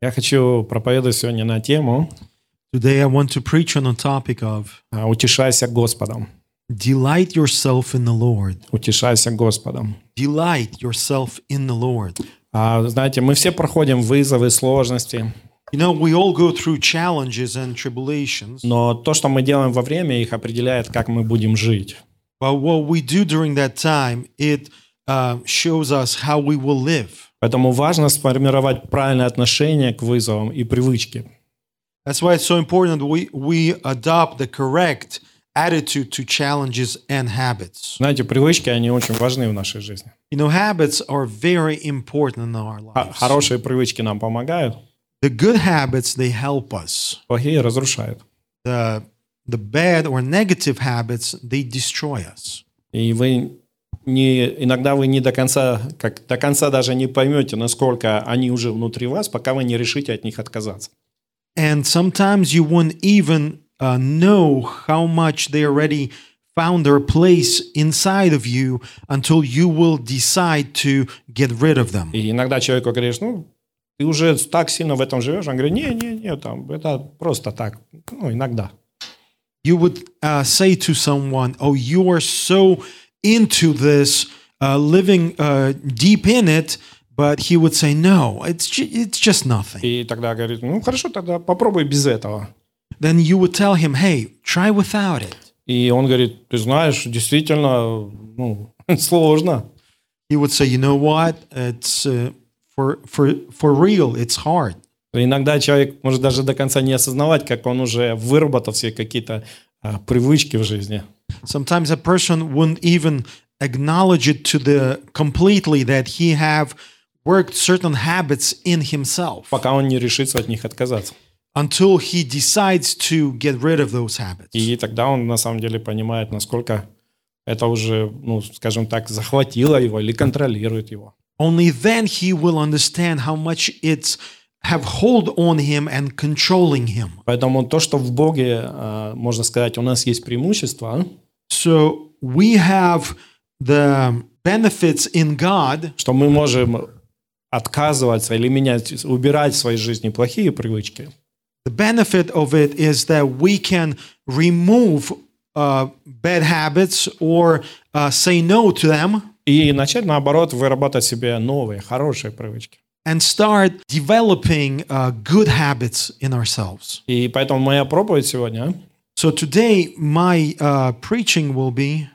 Я хочу проповедовать сегодня на тему Today I want to preach on a topic of а, «Утешайся Господом». delight yourself in the Lord. Утешайся Господом. Delight yourself in the Lord. А, знаете, мы все проходим вызовы, сложности, You know, we all go through challenges and tribulations, но то, что мы делаем во время их, определяет, как мы будем жить. but what we do during that time, it uh, shows us how we will live. Поэтому важно сформировать правильное отношение к вызовам и привычки. That's why it's so important we, we adopt the correct attitude to challenges and habits. Знаете, привычки, они очень важны в нашей жизни. You know, habits are very important in our lives. Хорошие привычки нам помогают, The good habits, they help us. плохие разрушают. The, the bad or negative habits, they destroy us. И вы не, иногда вы не до конца, как до конца даже не поймете, насколько они уже внутри вас, пока вы не решите от них отказаться. And sometimes you won't even uh, know how much they already found their place inside of you until you will decide to get rid of them. И иногда человеку говоришь, ну, ты уже так сильно в этом живешь. Он говорит, не, не, не, там, это просто так. Ну, иногда. You would uh, say to someone, Oh, you are so into this, uh, living uh, deep in it. But he would say, No, it's, ju- it's just nothing. И тогда говорит, ну, хорошо, тогда попробуй без этого. Then you would tell him, Hey, try without it. И он говорит, ты знаешь, действительно, ну, сложно. He would say, You know what? It's uh, for, for, for real, it's hard. Иногда человек может даже до конца не осознавать, как он уже выработал все какие-то а, привычки в жизни. Sometimes a person wouldn't even acknowledge it to the completely that he have worked certain habits in himself пока он не решится от них отказаться. until he decides to get rid of those habits. И тогда он на самом деле понимает, насколько это уже, ну, скажем так, захватило его или контролирует его. Only then he will understand how much it's have hold on him and controlling him. Поэтому то, что в Боге, а, можно сказать, у нас есть преимущество, So we have the benefits in God что мы можем отказываться или менять, убирать в своей жизни плохие привычки, The benefit of it is that we can remove uh, bad habits or uh, say no to them и начать, наоборот, вырабатывать себе новые, хорошие привычки. And start developing uh, good habits in ourselves. И поэтому моя проповедь сегодня So today, my uh, preaching will be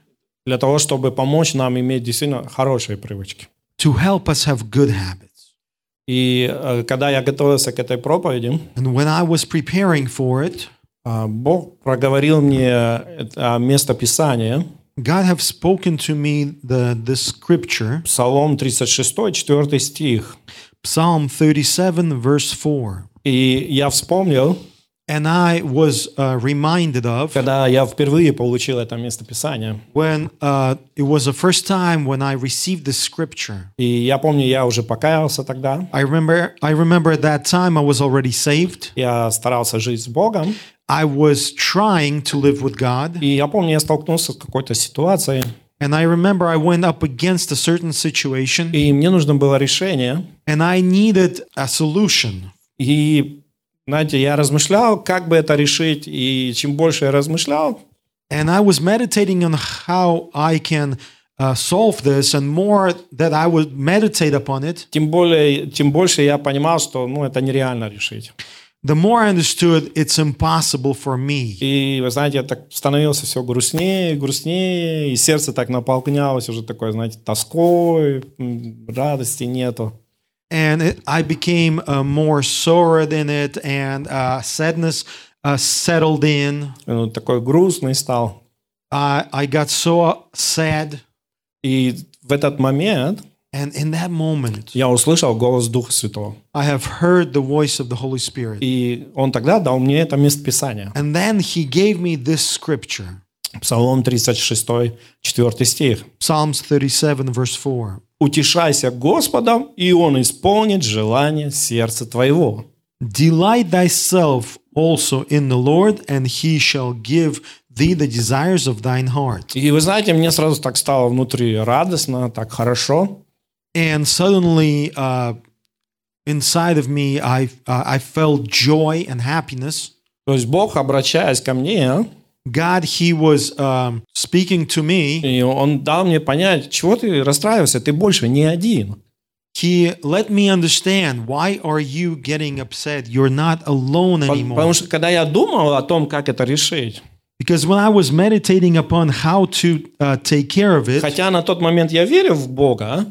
для того, чтобы помочь нам иметь действительно хорошие привычки. to help us have good habits. И э, когда я готовился к этой проповеди, And when I was preparing for it, а, Бог проговорил мне это место Писания, God have spoken to me the, the scripture, Псалом 36, 4 стих. Psalm 37, verse 4. И я вспомнил, And I was uh, reminded of когда я впервые получил это место Писания. when uh, it was the first time when I received the scripture. И я помню, я уже покаялся тогда. I remember I remember at that time I was already saved. Я старался жить с Богом. I was trying to live with God. И я помню, я столкнулся с какой-то ситуацией. And I remember I went up against a certain situation И мне нужно было решение. and I needed a solution. И, знаете, я размышлял, как бы это решить. И чем больше я размышлял, And I was meditating on how I can uh, solve this and more that I would meditate upon it, тем, более, тем больше я понимал, что ну, это нереально решить. The more I understood it's impossible for me. И, вы знаете, я так становился все грустнее, грустнее, и сердце так наполнялось уже такой, знаете, тоской, радости нету. and it, I became uh, more sorrowed in it, and uh, sadness uh, settled in. Ну, такой грустный стал. I I got so sad, И в этот момент and in that moment, я услышал голос Духа Святого. I have heard the voice of the Holy Spirit, И Он тогда дал мне это место Писания. and then He gave me this scripture, Псалом 36, 4 стих. Psalms thirty-seven, verse four. «Утешайся Господом, и Он исполнит желание сердца твоего». Delight thyself also in the Lord, and He shall give thee the desires of thine heart. И вы знаете, мне сразу так стало внутри радостно, так хорошо. And suddenly, uh, inside of me, I uh, I felt joy and happiness. То есть Бог, обращаясь ко мне, God, He was um, speaking to me. и Он дал мне понять, чего ты расстраиваешься, ты больше не один. He let me understand why are you getting upset? You're not alone По- anymore. Потому что когда я думал о том, как это решить, Because when I was meditating upon how to uh, take care of it, хотя на тот момент я верил в Бога,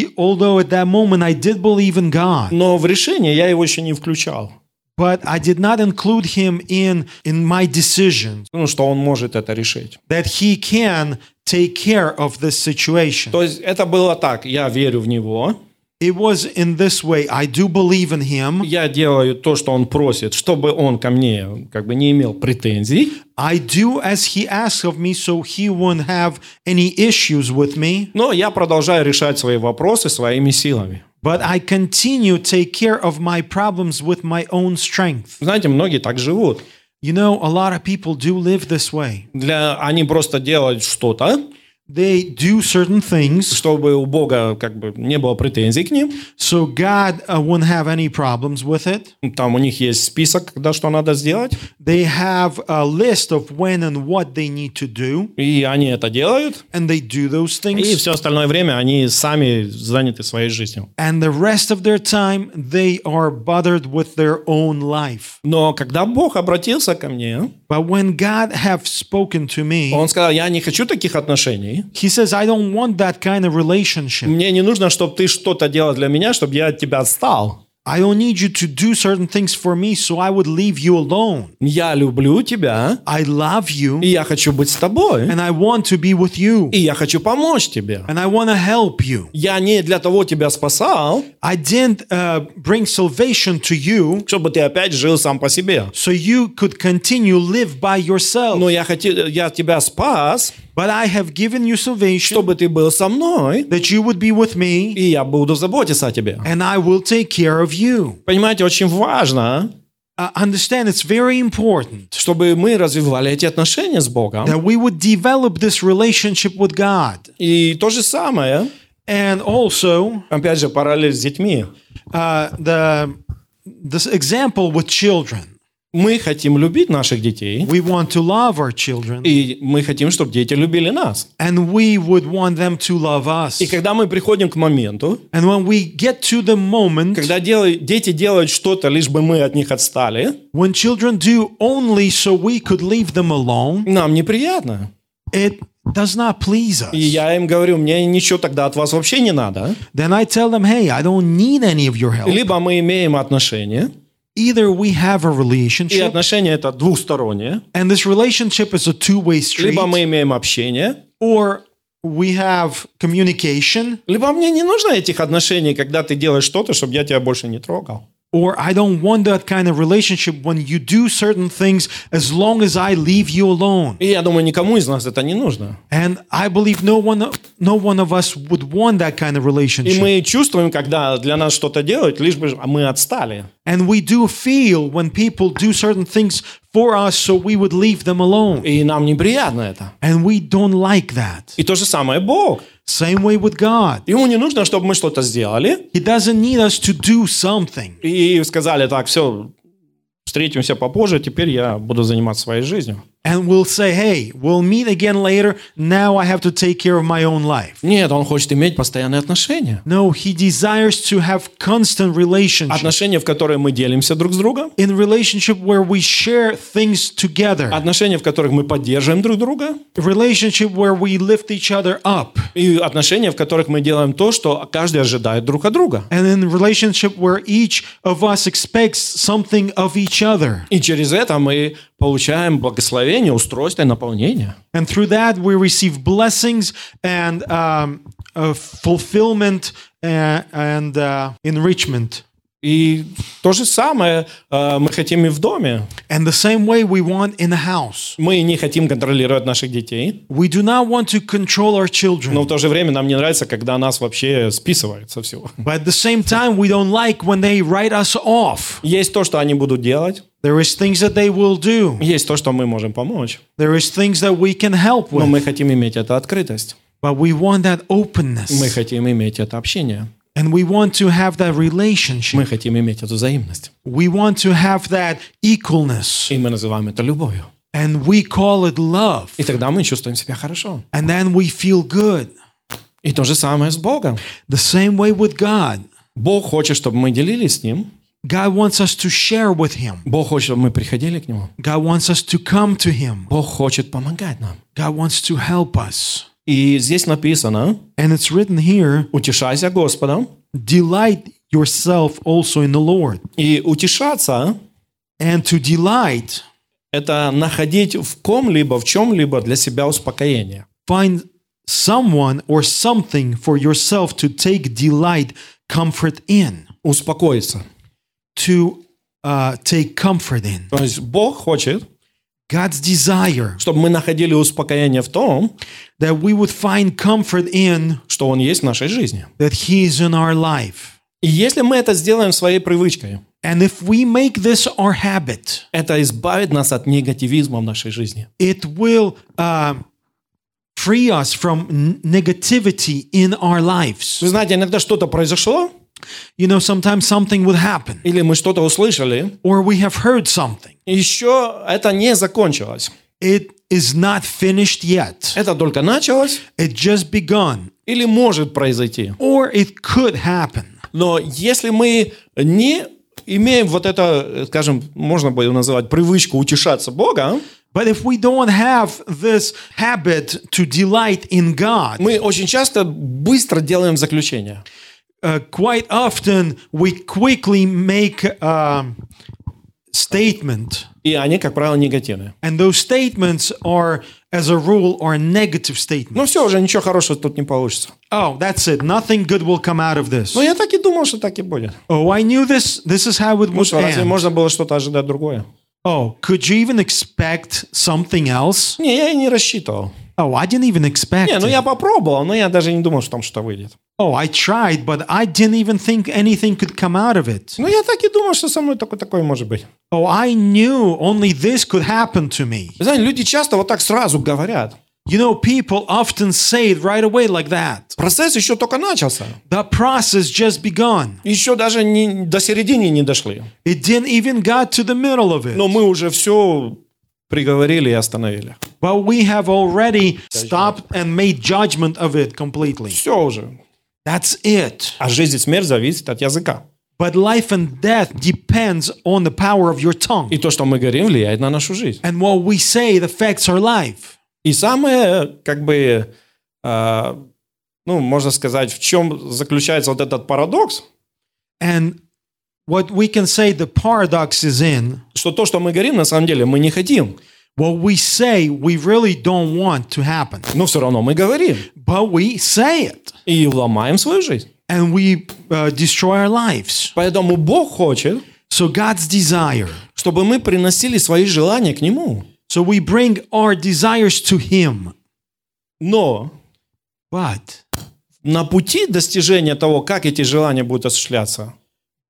E- although at that moment I did believe in God, но в решение я его еще не включал. but I did not include Him in in my decisions Ну, что он может это решить. that He can take care of this situation. То есть это было так, я верю в него, It was in this way. I do believe in Him. я делаю то, что он просит, чтобы он ко мне как бы не имел претензий, I do as He asks of me, so He won't have any issues with me. но я продолжаю решать свои вопросы своими силами. But I continue to take care of my problems with my own strength. Знаете, многие так живут. You know, a lot of people do live this way. Для, они просто делают что-то, They do certain things чтобы у Бога как бы не было претензий к ним. so God uh, won't have any problems with it. Там у них есть список, когда что надо сделать, They have a list of when and what they need to do, и они это делают. and they do those И things. все остальное время они сами заняты своей жизнью. And the rest of their time, they are bothered with their own life. Но когда Бог обратился ко мне, But when God have spoken to me, Он сказал, я не хочу таких отношений. He says, I don't want that kind of relationship. Мне не нужно, чтобы ты что-то делал для меня, чтобы я от тебя отстал. I don't need you to do certain things for me, so I would leave you alone. Я люблю тебя, I love you, и я хочу быть с тобой, and I want to be with you, и я хочу помочь тебе. and I want to help you. Я не для того тебя спасал, I didn't uh, bring salvation to you чтобы ты опять жил сам по себе. so you could continue live by yourself. Но я, хотел, я тебя спас, But I have given you salvation чтобы ты был со мной, that you would be with me, и я буду заботиться о тебе. and I will take care of you. Понимаете, очень важно, Uh, understand, it's very important чтобы мы развивали эти отношения с Богом. that we would develop this relationship with God. И то же самое, And also, опять же, параллель с детьми. uh, the this example with children. Мы хотим любить наших детей, We want to love our children, и мы хотим, чтобы дети любили нас. and we would want them to love us. И когда мы приходим к моменту, And when we get to the moment когда дети делают что-то, лишь бы мы от них отстали, when children do only so we could leave them alone, нам неприятно. it does not please us. И я им говорю, мне ничего тогда от вас вообще не надо. Then I tell them, hey, I don't need any of your help. Либо мы имеем отношения, Either we have a и relationship, отношения это двустороннее, and this relationship is a two-way street, либо мы имеем общение, or we have communication, либо мне не нужно этих отношений, когда ты делаешь что-то, чтобы я тебя больше не трогал. or I don't want that kind of relationship when you do certain things as long as I leave you alone. И я думаю, никому из нас это не нужно. And I believe no one no one of us would want that kind of И relationship. мы чувствуем, когда для нас что-то делают, лишь бы мы отстали. And we do feel when people do certain things for us so we would leave them alone. И нам неприятно это. And we don't like that. И то же самое Бог. Same way with God. Ему не нужно, чтобы мы что-то сделали He doesn't need us to do something. и сказали, так, все, встретимся попозже, теперь я буду заниматься своей жизнью. And we'll say, hey, we'll meet again later. Now I have to take care of my own life. Нет, он хочет иметь постоянные отношения. No, he desires to have constant relationship. Отношения, в которые мы делимся друг с другом. In relationship where we share things together. Отношения, в которых мы поддерживаем друг друга. Relationship where we lift each other up. И отношения, в которых мы делаем то, что каждый ожидает друг от друга. And in relationship where each of us expects something of each other. И через это мы получаем благословение, устройство и наполнение. And through that, we receive blessings and um, uh, fulfillment uh, and uh, enrichment. И то же самое э, мы хотим и в доме. And the same way we want in the house. Мы не хотим контролировать наших детей, We do not want to control our children. но в то же время нам не нравится, когда нас вообще списывают со всего. But at the same time, we don't like when they write us off. Есть то, что они будут делать, There is things that they will do. есть то, что мы можем помочь, There is things that we can help но with. мы хотим иметь эту открытость, But we want that мы openness. хотим иметь это общение. And we want to have that relationship. Мы хотим иметь эту взаимность. We want to have that equalness. И мы называем это любовью. And we call it love. И тогда мы чувствуем себя хорошо. And then we feel good. И то же самое с Богом. The same way with God. Бог хочет, чтобы мы делились с Ним. God wants us to share with Him. Бог хочет, чтобы мы приходили к Нему. God wants us to come to Him. Бог хочет помогать нам. God wants to help us. И здесь написано, And it's written here утешайся Господом. delight yourself also in the Lord. И утешаться And to delight, – это находить в ком-либо, в чем-либо для себя успокоение. find someone or something for yourself to take delight, comfort in, Успокоиться. to uh, take comfort in. То есть Бог хочет, God's desire чтобы мы находили успокоение в том, that we would find comfort in что Он есть в нашей жизни. that He is in our life. И если мы это сделаем своей привычкой, And if we make this our habit, это избавит нас от негативизма в нашей жизни. it will uh, free us from n- negativity in our lives. Вы знаете, иногда что-то произошло, You know, sometimes something would happen, или мы что-то услышали, or we have heard something. еще это не закончилось. It is not finished yet. Это только началось It just begun, или может произойти. or it could happen. Но если мы не имеем вот это, скажем, можно бы называть привычку утешаться Бога, But if we don't have this habit to delight in God, мы очень часто быстро делаем заключение. Uh, quite often we quickly make a statement, И они, как правило, негативные. and those statements are, as a rule, are negative statements. Ну все, уже ничего хорошего тут не получится. Oh, that's it. Nothing good will come out of this. Но я так и думал, что так и будет. Oh, I knew this. This is how it Ну would разве end. можно было что-то ожидать другое? Oh, could you even expect something else? Не, я и не рассчитывал. Oh, I didn't even expect Не, ну я попробовал, но я даже не думал, что там что-то выйдет. Oh, I tried, but I didn't even think anything could come out of it. Ну я так и думал, что со мной такое, такое может быть. Oh, I knew only this could happen to me. Вы знаете, люди часто вот так сразу говорят. You know, people often say it right away like that. Процесс еще только начался. The process just begun. Еще даже не, до середины не дошли. It didn't even got to the middle of it. Но мы уже все приговорили и остановили. But we have already stopped and made judgment of it completely. Все уже. That's it. А жизнь и смерть зависит от языка. But life and death depends on the power of your tongue. И то, что мы говорим, влияет на нашу жизнь. And what we say affects our life. И самое, как бы, э, ну, можно сказать, в чем заключается вот этот парадокс, And what we can say the paradox is in что то, что мы говорим, на самом деле мы не хотим, what we say we really don't want to happen. но все равно мы говорим But we say it и ломаем свою жизнь. and we uh, destroy our lives. Поэтому Бог хочет, So God's desire. чтобы мы приносили свои желания к Нему. So we bring our desires to Him. Но But на пути достижения того, как эти желания будут осуществляться,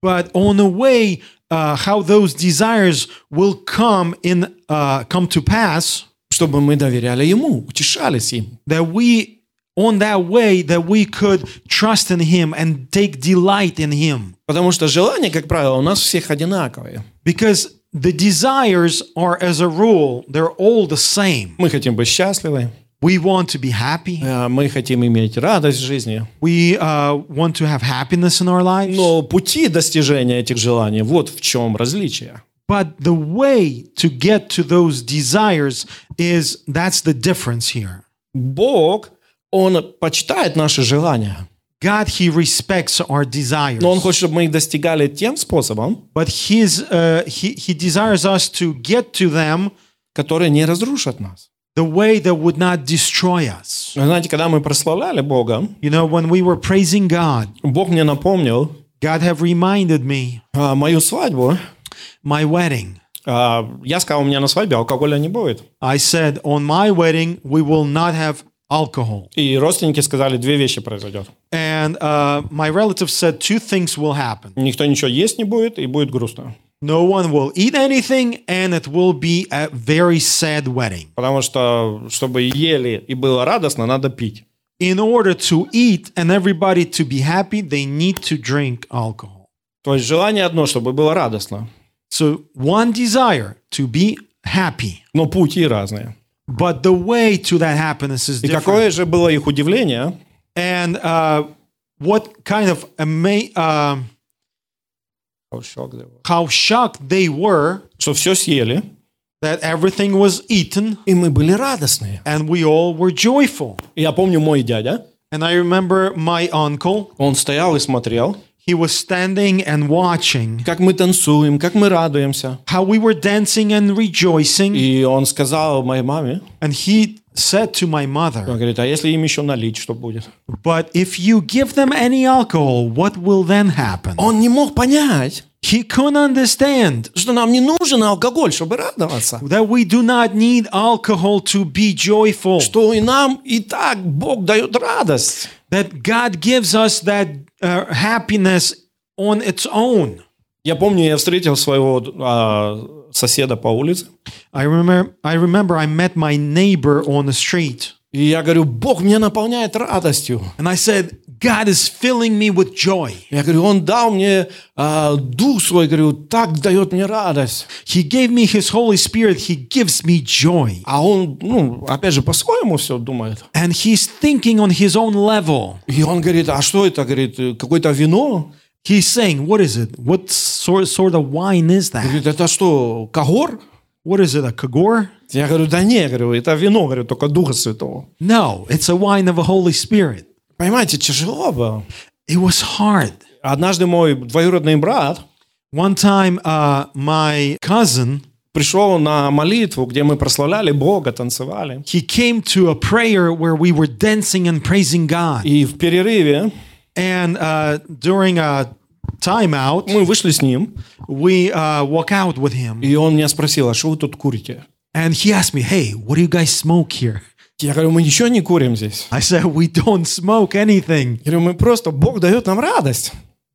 but on the way uh, how those desires will come in uh, come to pass чтобы мы доверяли Ему, утешались им. that we on that way that we could trust in him and take delight in him Потому что желания, как правило, у нас всех одинаковые. because the desires are as a rule they're all the same Мы хотим быть счастливы, we want to be happy э, мы хотим иметь радость в жизни. we uh, want to have happiness in our lives Но пути достижения этих желаний, вот в чем различие. but the way to get to those desires is that's the difference here Бог, Он почитает наши желания, god he respects our desires но Он хочет, чтобы мы их достигали тем способом, but his uh, he, he desires us to get to them который не разрушит нас. the way that would not destroy us Вы знаете, когда мы прославляли Бога, you know when we were praising god Бог мне напомнил god have reminded me а, мою свадьбу. my wedding А, Я сказал, у меня на свадьбе алкоголя не будет. i said on my wedding we will not have alcohol И родственники сказали, две вещи произойдет. and uh, my relatives said two things will happen Никто ничего есть не будет, и будет грустно. no one will eat anything and it will be a very sad wedding Потому что, чтобы ели и было радостно, надо пить. in order to eat and everybody to be happy, they need to drink alcohol. То есть желание одно, чтобы было радостно, So one desire to be happy, но пути разные. but the way to that happiness is И different. какое же было их удивление, And uh, what kind of ama- uh, how shocked they were что все съели, that everything was eaten и мы были радостные. and we all were joyful. Я помню мой дядя, And I remember my uncle, он стоял и смотрел, he was standing and watching как мы танцуем, как мы радуемся. how we were dancing and rejoicing. И он сказал моей маме, And he said to my он mother, говорит, а если им еще налить, что будет? But if you give them any alcohol, what will then happen? Он не мог понять, He couldn't understand что нам не нужен алкоголь, чтобы радоваться. that we do not need alcohol to be joyful, Что и нам и так Бог дает радость. that God gives us that uh, happiness on its own. Я помню, я встретил своего а, соседа по улице, I remember, I remember I met my neighbor on the street, и я говорю, Бог меня наполняет радостью. and I said, God is filling me with joy. Я говорю, Он дал мне а, дух свой, говорю, так дает мне радость. He gave me His Holy Spirit. He gives me joy. А он, ну, опять же, по-своему все думает. And He's thinking on His own level. И он говорит, а что это, говорит, какое-то вино? He's saying, what is it? What sort, sort of wine is that? Говорит, это что, кагор? What is it, a кагор? Я говорю, да не, говорю, это вино, говорю, только Духа Святого. No, it's a wine of the Holy Spirit. Понимаете, тяжело было. It was hard. Однажды мой двоюродный брат One time uh, my cousin пришел на молитву, где мы прославляли Бога, танцевали. He came to a prayer where we were dancing and praising God. И в перерыве And uh, during a timeout, мы вышли с ним, we uh, walk out with him, и он меня спросил, а что вы тут курите? and he asked me, "Hey, what do you guys smoke here?" Я говорю, мы ничего не курим здесь. I said, "We don't smoke anything. Я говорю, мы просто, Бог дает нам радость.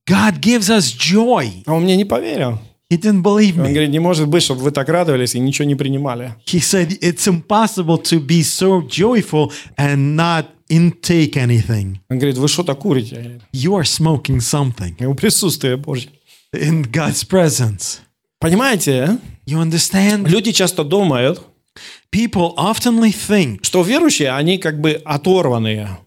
God gives us joy." А он мне не поверил. He didn't believe Он me. говорит, не может быть, чтобы вы так радовались и ничего не принимали. He said, "It's impossible to be so joyful and not intake anything. Он говорит, вы что-то курите? You are smoking something Его присутствие Божье. in God's presence." Понимаете, а? You understand? люди часто думают, People oftenly think что верующие, они как бы оторванные.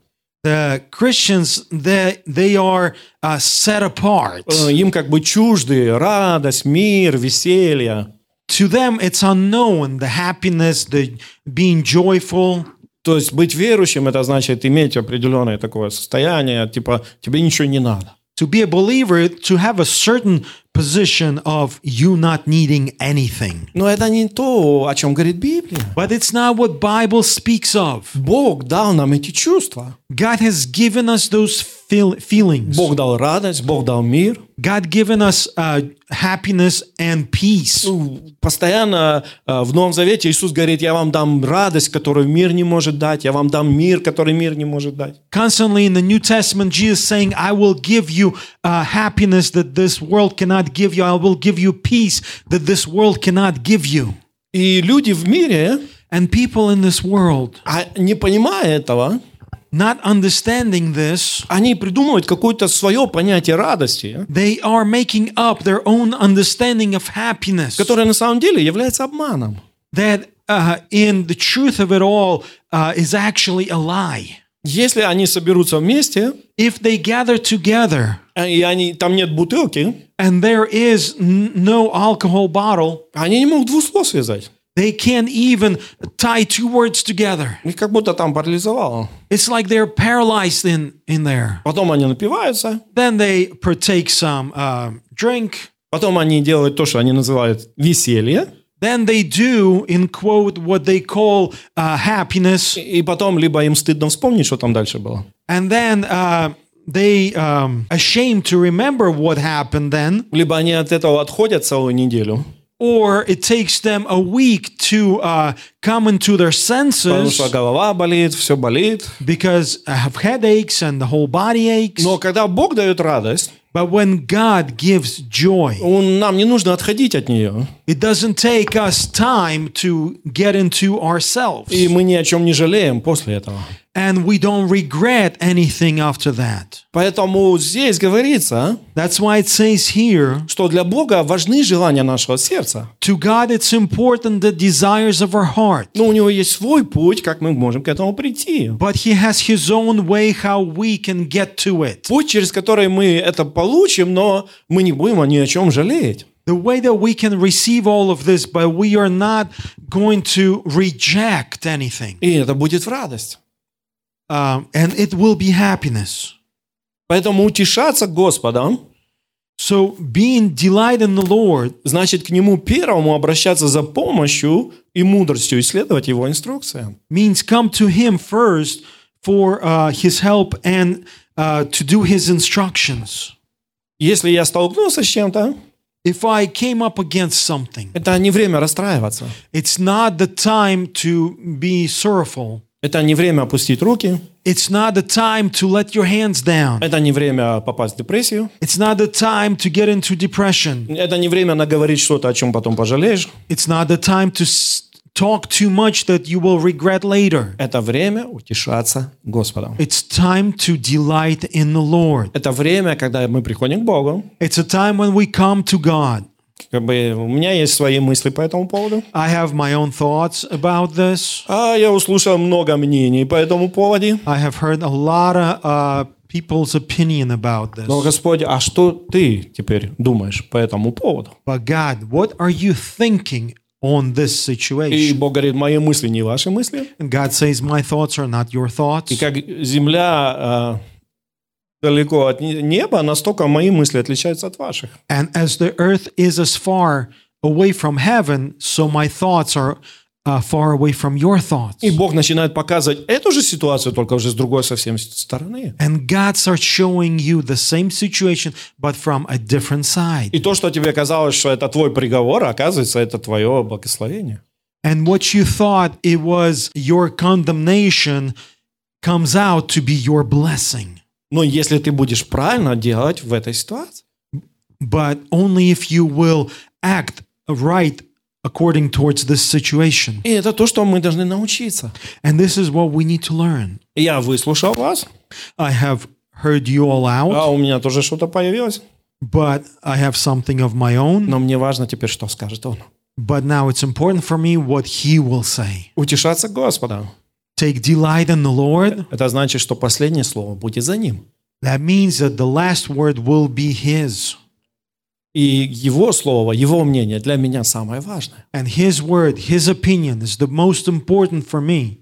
the Christians they they are uh, set apart. Э, Им как бы чужды радость, мир, веселье. to them, it's unknown the happiness, the being joyful. То есть быть верующим, это значит иметь определенное такое состояние, типа тебе ничего не надо. To be a believer, to have a certain position of you not needing anything. Но это не то, о чем говорит Библия. But it's not what Bible speaks of. Бог дал нам эти чувства. God has given us those feel- feelings. Бог дал радость, Бог дал мир. God given us uh, happiness and peace. Постоянно э, в Новом Завете Иисус говорит, я вам дам радость, которую мир не может дать, я вам дам мир, который мир не может дать. Constantly in the New Testament, Jesus saying, "I will give you uh, happiness that this world cannot give you. I will give you peace that this world cannot give you." И люди в мире, And people in this world, а не понимая этого, not understanding this, они придумывают какое-то свое понятие радости, they are making up their own understanding of happiness. которое на самом деле является обманом. That uh, in the truth of it all uh, is actually a lie. Если они соберутся вместе, If they gather together э, и они, там нет бутылки, and there is no alcohol bottle, они не могут двух слов связать. they can't even tie two words together. Их как будто там парализовало. It's like they're paralyzed in, in there. Потом они напиваются, Then they partake some uh, drink. потом они делают то, что они называют веселье, Then they do, in quote, what they call uh, happiness. и потом либо им стыдно вспомнить, что там дальше было, And then uh, they um, ashamed to remember what happened then, либо они от этого отходят целую неделю, or it takes them a week to uh, come into their потому senses что голова болит, все болит. because I have headaches and the whole body aches. Но когда Бог дает радость, But when God gives joy, он, нам не нужно отходить от нее, it doesn't take us time to get into ourselves. и мы ни о чем не жалеем после этого. and we don't regret anything after that. Поэтому здесь говорится, That's why it says here что для Бога важны желания нашего сердца. to God it's important the desires of our heart. Но у него есть свой путь, как мы можем к этому прийти. But he has his own way how we can get to it. Путь, через который мы это получим, но мы не будем ни о чем жалеть. The way that we can receive all of this, but we are not going to reject anything. И это будет в радость. Um, and it will be happiness. Поэтому утешаться Господом So being delight in the Lord значит к Нему первому обращаться за помощью и мудростью исследовать Его инструкции. means come to him first for uh, his help and uh, to do his instructions. Если я столкнулся с чем-то, If I came up against something, это не время расстраиваться. it's not the time to be sorrowful. Это не время опустить руки. It's not the time to let your hands down. Это не время попасть в депрессию. It's not the time to get into depression. Это не время наговорить что-то, о чем потом пожалеешь. It's not the time to talk too much that you will regret later. Это время утешаться Господом. It's time to delight in the Lord. Это время, когда мы приходим к Богу. It's a time when we come to God. Как бы у меня есть свои мысли по этому поводу. I have my own thoughts about this. А я услышал много мнений по этому поводу. I have heard a lot of uh, people's opinion about this. Но, Господь, а что ты теперь думаешь по этому поводу? But God, what are you thinking on this И situation? Бог говорит, мои мысли не ваши мысли. And God says, My thoughts are not your thoughts. И как земля а, далеко от не- неба, настолько мои мысли отличаются от ваших. And as the earth is as far away from heaven, so my thoughts are uh, far away from your thoughts. И Бог начинает показывать эту же ситуацию, только уже с другой совсем стороны. And God starts showing you the same situation, but from a different side. И то, что тебе казалось, что это твой приговор, оказывается, это твое благословение. And what you thought it was your condemnation comes out to be your blessing. Но если ты будешь правильно делать в этой ситуации, But only if you will act right according towards this situation. и это то, что мы должны научиться. And this is what we need to learn. Я выслушал вас, I have heard you all out, а у меня тоже что-то появилось. but I have something of my own. Но мне важно теперь, что скажет он. But now it's important for me what he will say. Утешаться Господа. Take delight in the Lord. Это значит, что последнее слово будет за ним. That means that the last word will be his. И его слово, его мнение для меня самое важное. And his word, his opinion is the most important for me.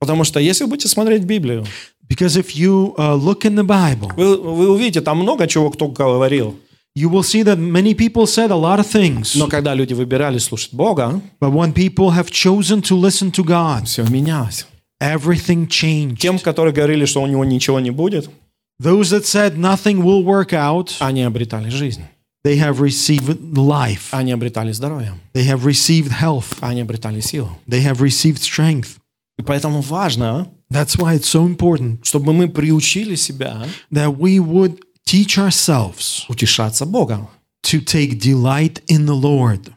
Потому что если вы будете смотреть Библию, Because if you uh, look in the Bible, вы, вы увидите, там много чего кто говорил. you will see that many people said a lot of things. Но когда люди выбирали слушать Бога, But when people have chosen to listen to God, все менялось. everything changed. Тем, которые говорили, что у него ничего не будет, Those that said nothing will work out, они обретали жизнь, they have received life. они обретали здоровье, They have received health. они обретали силу. They have received strength. И поэтому важно, That's why it's so important чтобы мы приучили себя that we would teach ourselves утешаться Богом. to take delight in the Lord.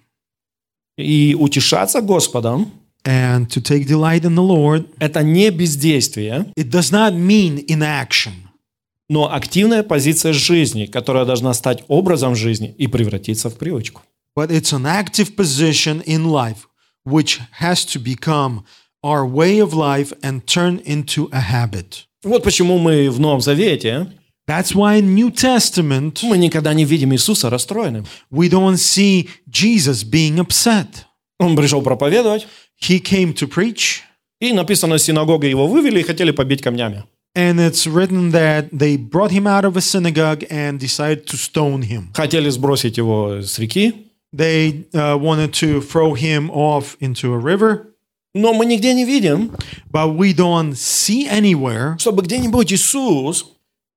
И утешаться Господом And to take delight in the Lord, – это не бездействие, it does not mean inaction, но активная позиция жизни, которая должна стать образом жизни и превратиться в привычку. but it's an active position in life which has to become our way of life and turn into a habit. Вот почему мы в Новом Завете That's why in New Testament мы никогда не видим Иисуса расстроенным. we don't see Jesus being upset. Он пришел проповедовать, He came to preach, и написано, синагога его вывели и хотели побить камнями. and it's written that they brought him out of a synagogue and decided to stone him. Хотели сбросить его с реки, They uh, wanted to throw him off into a river, но мы нигде не видим, but we don't see anywhere чтобы где-нибудь Иисус,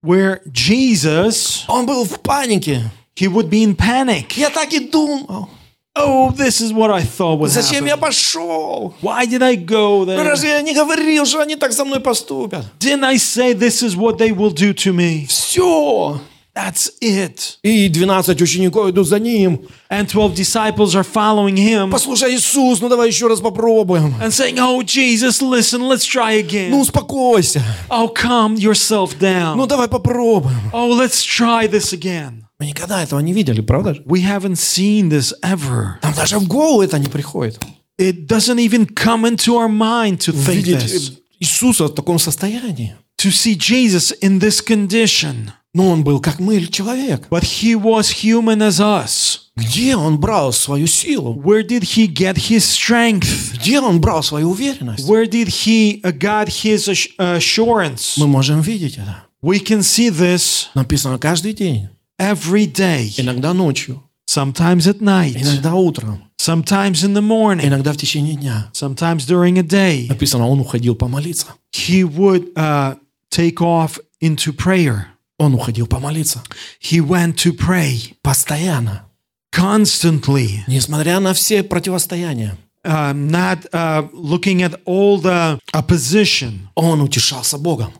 where Jesus он был в панике. he would be in panic. Я так и думал. Oh, this is what I thought would Зачем я happen. пошел? Why did I go Ну there? разве я не говорил, что они так со мной поступят? Didn't I say this is what they will do to me? Все. That's it. И 12 учеников идут за ним. And 12 disciples are following him Послушай, Иисус, ну давай еще раз попробуем. and saying, Oh, Jesus, listen, let's try Ну again. успокойся. Oh, calm yourself Ну down. давай попробуем. Oh, let's try this again. Мы никогда этого не видели, правда же? We haven't seen this ever. Нам даже в голову это не приходит. It doesn't even come into our mind to think this. э, Иисуса в таком состоянии. To see Jesus in this condition. Но он был как мы, человек. But he was human as us. Где он брал свою силу? Where did he get his strength? Где он брал свою уверенность? Where did he uh, got his assu- assurance? Мы можем видеть это. We can see this Написано каждый день. Every day. Иногда ночью, Sometimes at night, иногда утром, sometimes in the morning, иногда в течение дня. sometimes during a day. Написано, он уходил помолиться. He would uh, take off into prayer. Он уходил помолиться. He went to pray Постоянно. constantly, Несмотря на все противостояния. uh, not uh, looking at all the opposition. Он утешался Богом.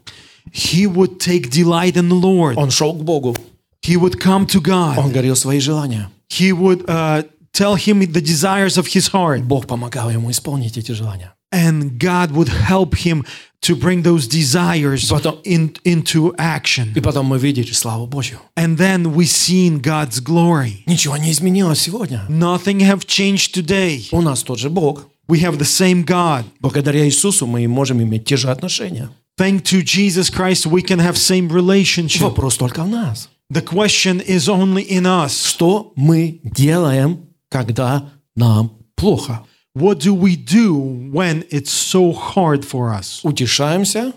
He would take delight in the Lord. Он шел к Богу. He would come to God. Он говорил свои желания. He would uh, tell him the desires of his heart, Бог помогал ему исполнить эти желания. and God would help him to bring those desires Потом- in, into action. И потом мы видели славу Божью. And then we seen God's glory. Ничего не изменилось сегодня. Nothing have changed today. У нас тот же Бог. We have the same God. Благодаря Иисусу мы и можем иметь те же отношения. Thank to Jesus Christ, we can have same relationship. Вопрос только в нас. The question is only in us. Что мы делаем, когда нам плохо? What do we do when it's so hard for us? Утешаемся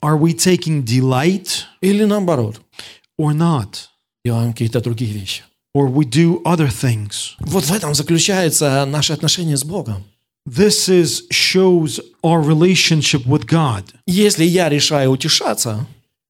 Are we taking delight или наоборот? or not? Делаем какие-то другие вещи. Or we do other things? Вот в этом заключается наше отношение с Богом. This is shows our relationship with God. Если я решаю утешаться,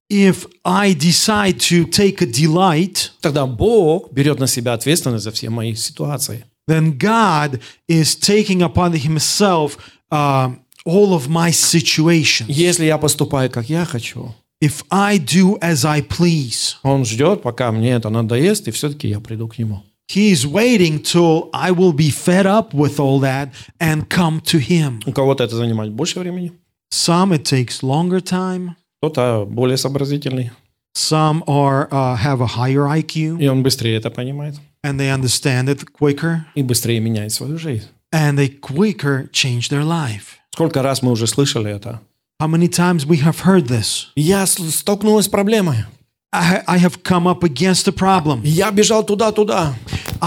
If I decide to take a delight, тогда Бог берет на себя ответственность за все мои ситуации. then God is taking upon Himself uh, all of my situation. Если я поступаю, как я хочу, If I do as I please, Он ждет, пока мне это надоест, и все-таки я приду к Нему. He is waiting till I will be fed up with all that and come to Him. У кого-то это занимает больше времени, Some it takes longer time. Кто-то более сообразительный, Some are uh, have a higher IQ и он быстрее это понимает, and they understand it quicker, и быстрее меняет свою жизнь. and they quicker change their life. Сколько раз мы уже слышали это? How many times we have heard this? Я столкнулась с проблемой. I, I have come up against a problem. Я бежал туда-туда.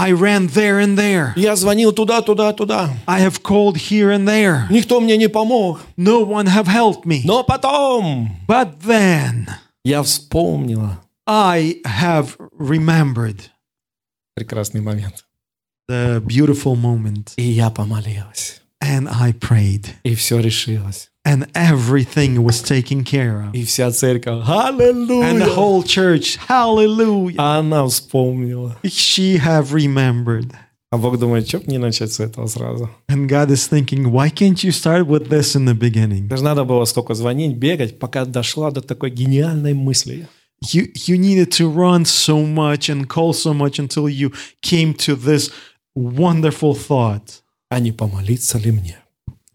I ran there and there. Я звонил туда-туда-туда. I have called here and there. Никто мне не помог. No one have helped me. Но потом But then я вспомнила I have remembered прекрасный момент. the beautiful moment И я помолилась. and I prayed И все решилось. and everything was taken care of. И вся церковь, And the аллилуйя! whole church, hallelujah, Она вспомнила. she have remembered. А Бог думает, что не начать с этого сразу? And God is thinking, why can't you start with this in the beginning? Даже надо было столько звонить, бегать, пока дошла до такой гениальной мысли. You you needed to run so much and call so much until you came to this wonderful thought. А не помолиться ли мне?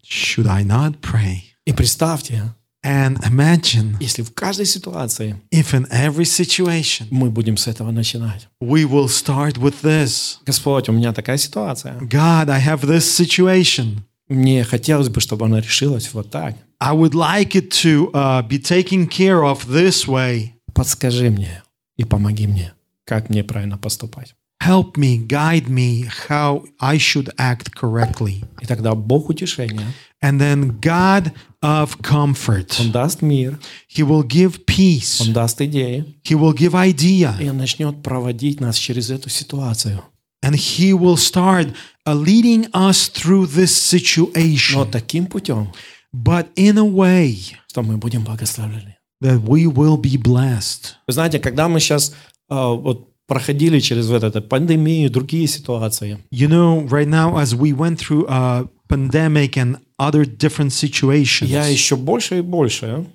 Should I not pray? И представьте, And imagine если в каждой ситуации if in every situation мы будем с этого начинать. we will start with this. Господь, у меня такая ситуация. God, I have this situation. Мне хотелось бы, чтобы она решилась вот так. I would like it to uh, be taken care of this way. Подскажи мне и помоги мне, как мне правильно поступать. Help me, guide me how I should act correctly. И тогда Бог утешения, And then God of comfort. Он даст мир, He will give peace. Он даст идеи, He will give idea. и Он начнет проводить нас через эту ситуацию. And He will start uh, leading us through this Но situation, таким путем, but in a way что мы будем благословлены. that we will be blessed. Вы знаете, когда мы сейчас вот проходили через вот эту пандемию, другие ситуации, You know, right now, as we went through a pandemic and other different situations, я еще больше и больше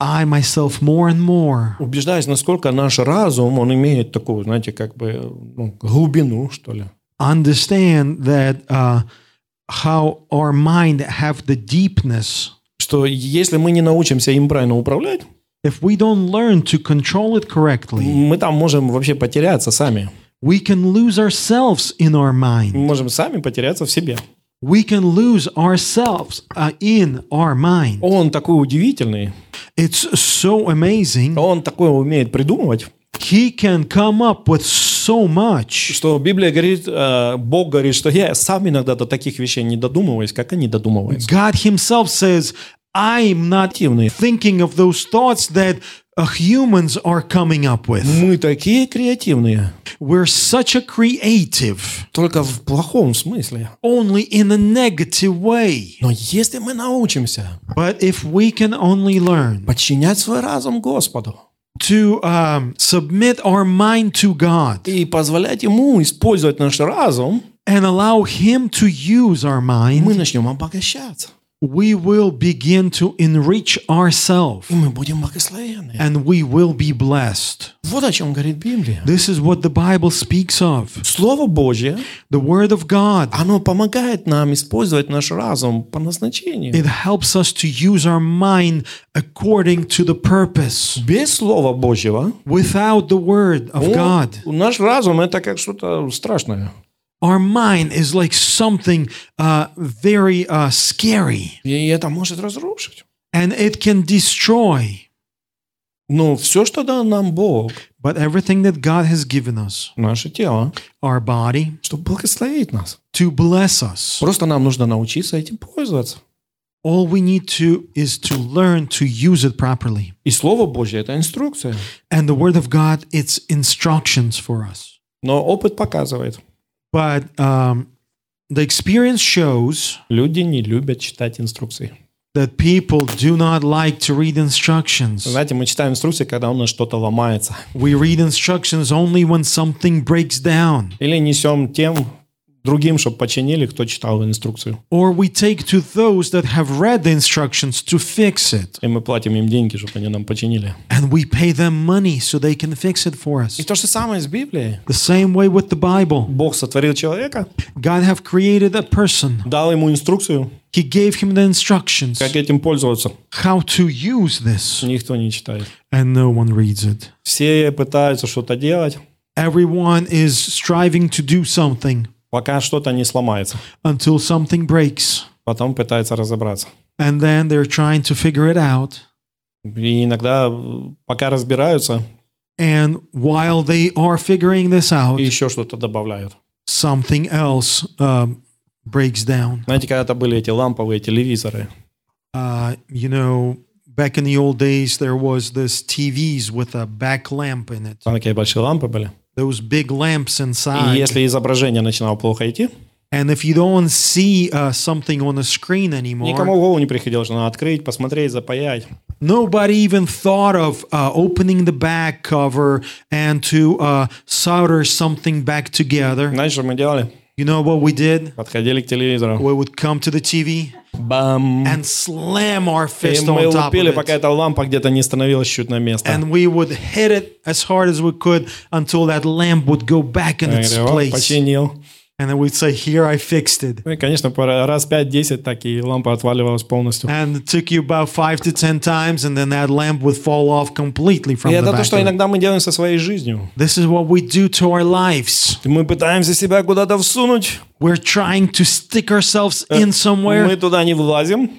I myself more and more убеждаюсь, насколько наш разум, он имеет такую, знаете, как бы ну, глубину, что ли. understand that uh, how our mind have the deepness. Что если мы не научимся им правильно управлять, If we don't learn to control it correctly, мы там можем вообще потеряться сами. we can lose ourselves in our Мы mind. можем сами потеряться в себе. We can lose ourselves uh, in our mind. Он такой удивительный, It's so amazing. он такое умеет придумывать, He can come up with so much. что Библия говорит, э, Бог говорит, что я сам иногда до таких вещей не додумываюсь, как они додумываются. God Himself says, I'm not Активные. thinking of those thoughts that uh, humans are coming up with. Мы такие креативные, We're such a creative, только в плохом смысле. only in a negative way. Но если мы научимся But if we can only learn подчинять свой разум Господу to um, submit our mind to God и позволять Ему использовать наш разум, and allow Him to use our мы mind, начнем обогащаться. we will begin to enrich ourselves И мы будем благословенны. and we will be blessed. Вот о чем говорит Библия. This is what the Bible speaks of. Слово Божье, The Word of God. оно помогает нам использовать наш разум по назначению. It helps us to use our mind according to the purpose. Без Слова Божьего Without the Word of он- God, наш разум это как что-то страшное. our mind is like something uh, very uh, scary И это может разрушить. and it can destroy. Но все, что дал нам Бог, But everything that God has given us, наше тело, our body, чтобы благословить нас. to bless us, Просто нам нужно научиться этим пользоваться. all we need to is to learn to use it properly. И Слово Божье – это инструкция. And the Word of God, it's instructions for us. Но опыт показывает, But um, the experience shows люди не любят читать инструкции. that people do not like to read instructions. Знаете, мы читаем инструкции, когда у нас что-то ломается. We read instructions only when something breaks down, Или несем тем другим, чтобы починили, кто читал инструкцию. or we take to those that have read the instructions to fix it, И мы платим им деньги, чтобы они нам починили. and we pay them money so they can fix it for us. И то же самое с Библией. The same way with the Bible. Бог сотворил человека, God have created a person. дал ему инструкцию, He gave him the instructions как этим пользоваться. how to use this, Никто не читает. and no one reads it. Все пытаются что-то делать, Everyone is striving to do something Пока что-то не сломается. until something breaks, Потом пытаются разобраться. and then they're trying to figure it out. И иногда, э, пока разбираются, And while they are figuring this out, еще что-то добавляют. something else um, breaks down. Знаете, когда-то были эти ламповые телевизоры. Uh, you know, back in the old days, there was this TVs with a back lamp in it. Там такие большие лампы были. Those big lamps И inside. если изображение начинало плохо идти, And if you don't see uh, something on the screen никому anymore, в голову не приходило, что надо открыть, посмотреть, запаять. nobody even thought of uh, opening the back cover and to uh, solder something back together. Знаете, что мы делали? You know what we did? Подходили к телевизору. We would come to the TV Бам! and slam our И fist мы on top лупили, of пока it. эта лампа где-то не становилась чуть на место. And we would hit it as hard as we could until that lamp would go back in Я its говорю, «О, place. починил. And then we'd say, Here, I fixed it. Ну и, конечно, пора- раз 5-10 так и лампа отваливалась полностью. And it took you about five to ten times, and then that lamp would fall off completely from И the это то, back. что of it. иногда мы делаем со своей жизнью. This is what we do to our lives. Мы пытаемся себя куда-то всунуть, We're trying to stick ourselves in мы somewhere, туда не влазим.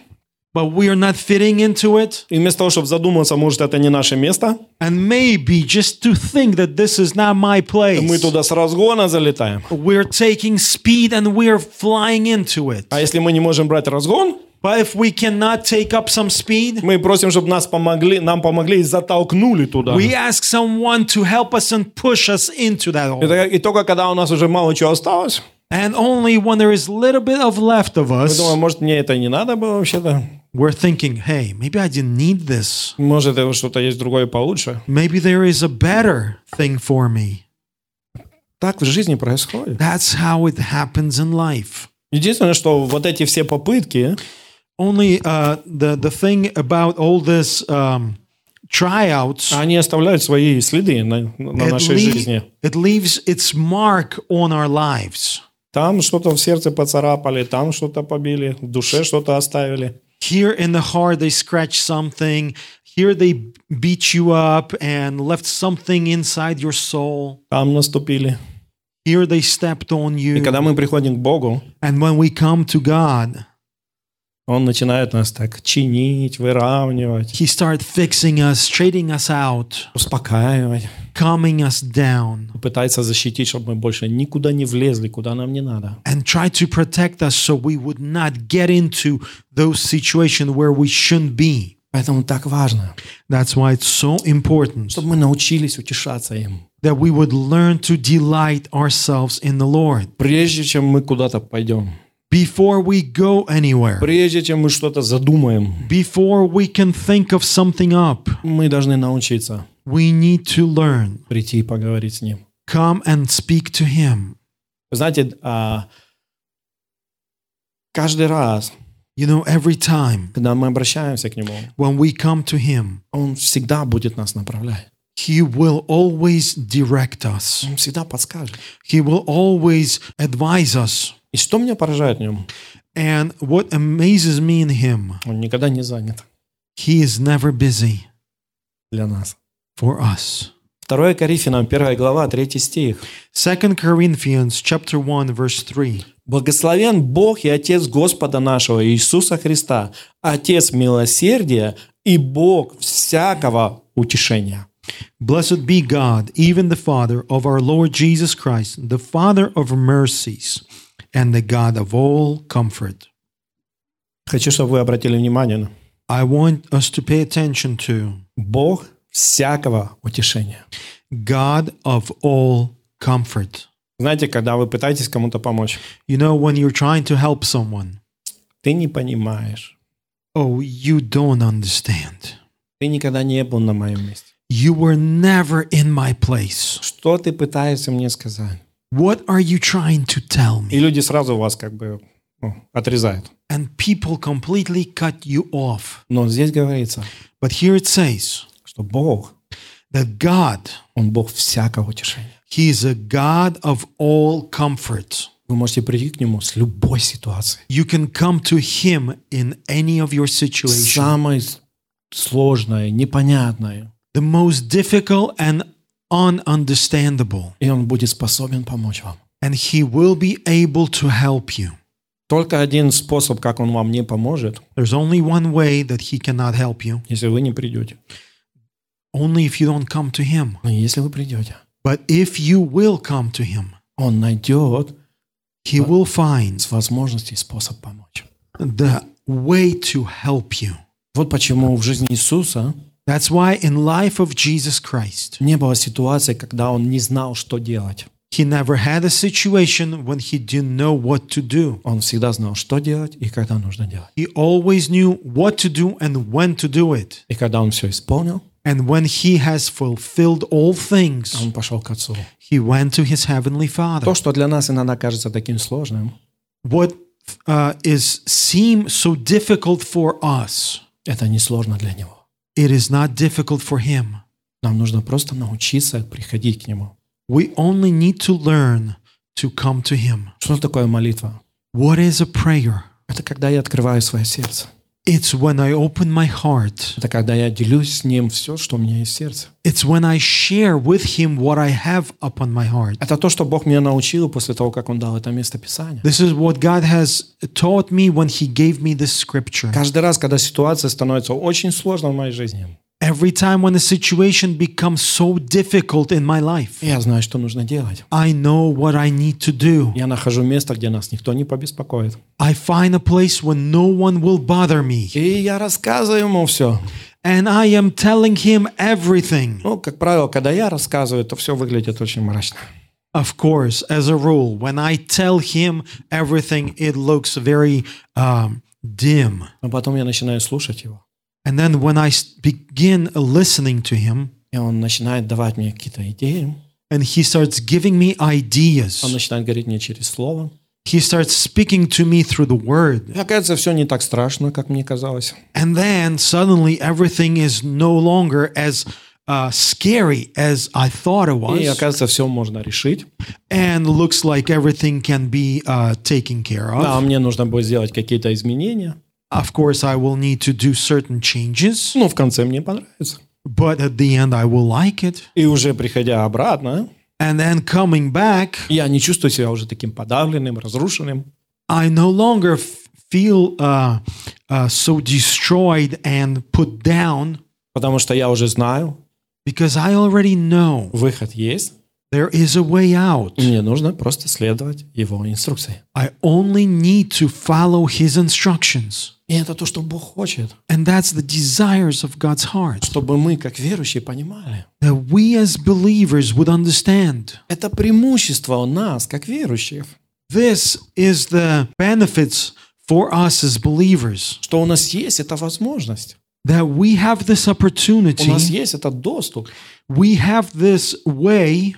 but we are not fitting into it. И вместо того, чтобы задуматься, может, это не наше место, And maybe just to think that this is not my мы place, туда с разгона залетаем. we're taking speed and we're flying into it. А если мы не можем брать разгон, But if we cannot take up some speed, мы просим, чтобы нас помогли, нам помогли и затолкнули туда. we ask someone to help us and push us into that hole. Это- И только когда у нас уже мало чего осталось, And only when there is little bit of left of мы us, думаем, может, мне это и не надо было вообще-то. We're thinking, hey, maybe I didn't need this. Может, это что-то есть другое получше. Maybe there is a better thing for me. Так в жизни происходит. That's how it happens in life. Единственное, что вот эти все попытки, Only uh, the the thing about all this um, tryouts, они оставляют свои следы на, на it, нашей жизни. it leaves its mark on our lives. Там что-то в сердце поцарапали, там что-то побили, в душе что-то оставили. Here in the heart, they scratch something. Here they beat you up and left something inside your soul. Там наступили. Here they stepped on И you. когда мы приходим к Богу, And when we come to God, Он начинает нас так чинить, выравнивать, He started fixing us, straightening us out, успокаивать. calming us down, Пытается защитить, чтобы мы больше никуда не влезли, куда нам не надо. and try to protect us so we would not get into those situations where we shouldn't be. Поэтому так важно, That's why it's so important чтобы мы научились утешаться им. that we would learn to delight ourselves in the Lord. Прежде чем мы куда-то пойдем, Before we go anywhere, прежде чем мы что-то задумаем, before we can think of something up, мы должны научиться we need to learn. прийти и поговорить с Ним. Come and speak to Him. Вы знаете, а, каждый раз, You know, every time когда мы обращаемся к Нему, when we come to Him, Он всегда будет нас направлять. He will always direct us. Он всегда подскажет. He will always advise us. И что меня поражает в Нем? And what amazes me in Him, Он никогда не занят He is never busy для нас. for us. 2 Коринфянам, 1 глава, 3 стих. 2 Corinthians chapter 1 verse 3. Благословен Бог и Отец Господа нашего Иисуса Христа, Отец милосердия и Бог всякого утешения. Blessed be God, even the Father of our Lord Jesus Christ, the Father of mercies and the God of all comfort. Хочу, чтобы вы обратили внимание на I want us to pay attention to Бог всякого утешения. God of all comfort. Знаете, когда вы пытаетесь кому-то помочь, You know, when you're trying to help someone, ты не понимаешь, oh, you don't understand. ты никогда не был на моем месте. You were never in my place. Что ты пытаешься мне сказать? What are you trying to tell И me? люди сразу вас как бы ну, отрезают. And people completely cut you off. Но здесь говорится, But here it says что Бог, that God, Он Бог всякого утешения. He is a God of all comfort. Вы можете прийти к Нему с любой ситуации. You can come to Him in any of your situations. Самое сложное, непонятное. The most difficult and ununderstandable. И Он будет способен помочь вам. And He will be able to help you. Только один способ, как Он вам не поможет, There's only one way that He cannot help you, если вы не придете. only if you don't come to Him. Но если вы придете, But if you will come to Him, Он найдет He will find с возможностей способ помочь. the way to help you. Вот почему в жизни Иисуса That's why in life of Jesus Christ, не было ситуации, когда Он не знал, что делать. he never had a situation when he didn't know what to do. Он всегда знал, что делать и когда нужно делать. He always knew what to do and when to do it. И когда Он все исполнил, And when he has fulfilled all things, Он пошел к Отцу. he went to his heavenly Father. То, что для нас иногда кажется таким сложным, What uh, is seem so difficult for us, это не сложно для Него. It is not difficult for him. Нам нужно просто научиться приходить к Нему. We only need to learn to come to him. Что такое молитва? What is a prayer? Это когда я открываю свое сердце. It's when I open my heart. Это когда я делюсь с Ним все, что у меня есть в сердце. It's when I share with him what I have upon my heart. Это то, что Бог меня научил после того, как Он дал это место Писания. This is what God has taught me when he gave me this scripture. Каждый раз, когда ситуация становится очень сложной в моей жизни, Every time when a situation becomes so difficult in my life, я знаю, что нужно делать. I know what I need to do. Я нахожу место, где нас никто не побеспокоит. I find a place when no one will bother me. И я рассказываю ему все. And I am telling him everything. Ну, как правило, когда я рассказываю, то все выглядит очень мрачно. Of course, as a rule, when I tell him everything, it looks very um, dim. Но потом я начинаю слушать его. And then when I s- begin listening to him, И он начинает давать мне какие-то идеи. and he starts giving me Он ideas, начинает говорить мне через слово. He starts speaking to me through the word. И оказывается, все не так страшно, как мне казалось. And then suddenly everything is no longer as uh, scary as I thought it И was. оказывается, все можно решить. And looks like everything can be uh, taken care of. Да, мне нужно будет сделать какие-то изменения. Of course, I will need to do certain changes, Ну, в конце мне понравится. but at the end, I will like it. И уже приходя обратно, And then coming back, я не чувствую себя уже таким подавленным, разрушенным. I no longer f- feel uh, uh, so destroyed and put down Потому что я уже знаю, because I already know выход есть. there is a way out. И мне нужно просто следовать его инструкции. I only need to follow his instructions. И это то, что Бог хочет. And that's the desires of God's heart. Чтобы мы, как верующие, понимали. That we as believers would understand. Это преимущество у нас, как верующих. This is the benefits for us as believers. Что у нас есть эта возможность. That we have this У opportunity, нас есть этот доступ we have this way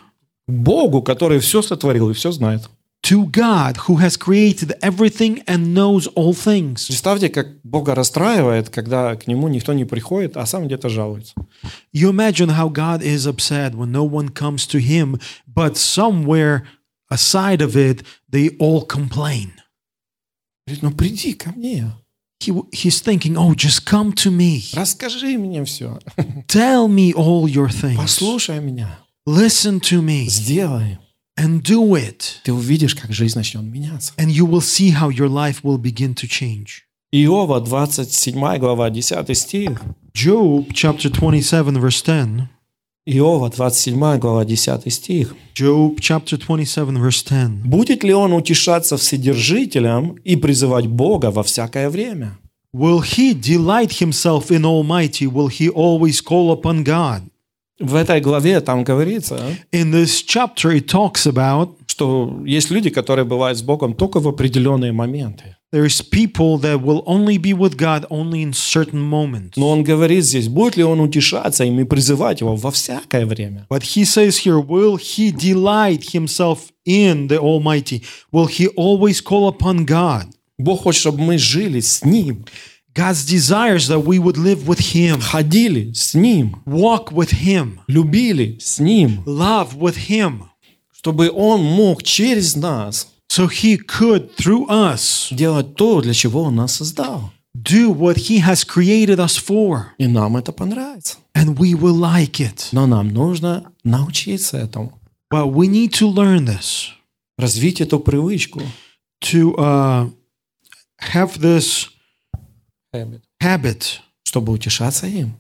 Богу, который все сотворил и все знает. to God who has created everything and knows all things. Представьте, как Бога расстраивает, когда к Нему никто не приходит, а сам где-то жалуется. You imagine how God is upset when no one comes to him, but somewhere aside of it, they all complain. Говорит, ну приди ко мне, He, he's thinking, oh, just come to me. расскажи мне все, Tell me all your things. послушай меня, Listen to me сделай. And do it. Ты увидишь, как жизнь начнет меняться. And you will see how your life will begin to change. Иова, 27 глава, 10 стих. Job chapter 27, verse 10. Иова, 27 глава, 10 стих. Job chapter 27, verse 10. Будет ли он утешаться Вседержителем и призывать Бога во всякое время? Will he delight himself in Almighty? Will he always call upon God? В этой главе там говорится, In this chapter, it talks about что есть люди, которые бывают с Богом только в определенные моменты. there's people that will only be with God only in certain moments. Но он говорит здесь, будет ли он утешаться им и призывать его во всякое время? But he says here, will he delight himself in the Almighty? Will he always call upon God? Бог хочет, чтобы мы жили с Ним, God's desires that we would live with him, ходили с Ним, walk with him, любили с Ним, love with him, чтобы Он мог через нас so he could, through us, делать то, для чего Он нас создал. do what he has created us for. И нам это понравится. And we will like it. Но нам нужно научиться этому, But we need to learn this, развить эту привычку. to uh, have this habit, чтобы утешаться им,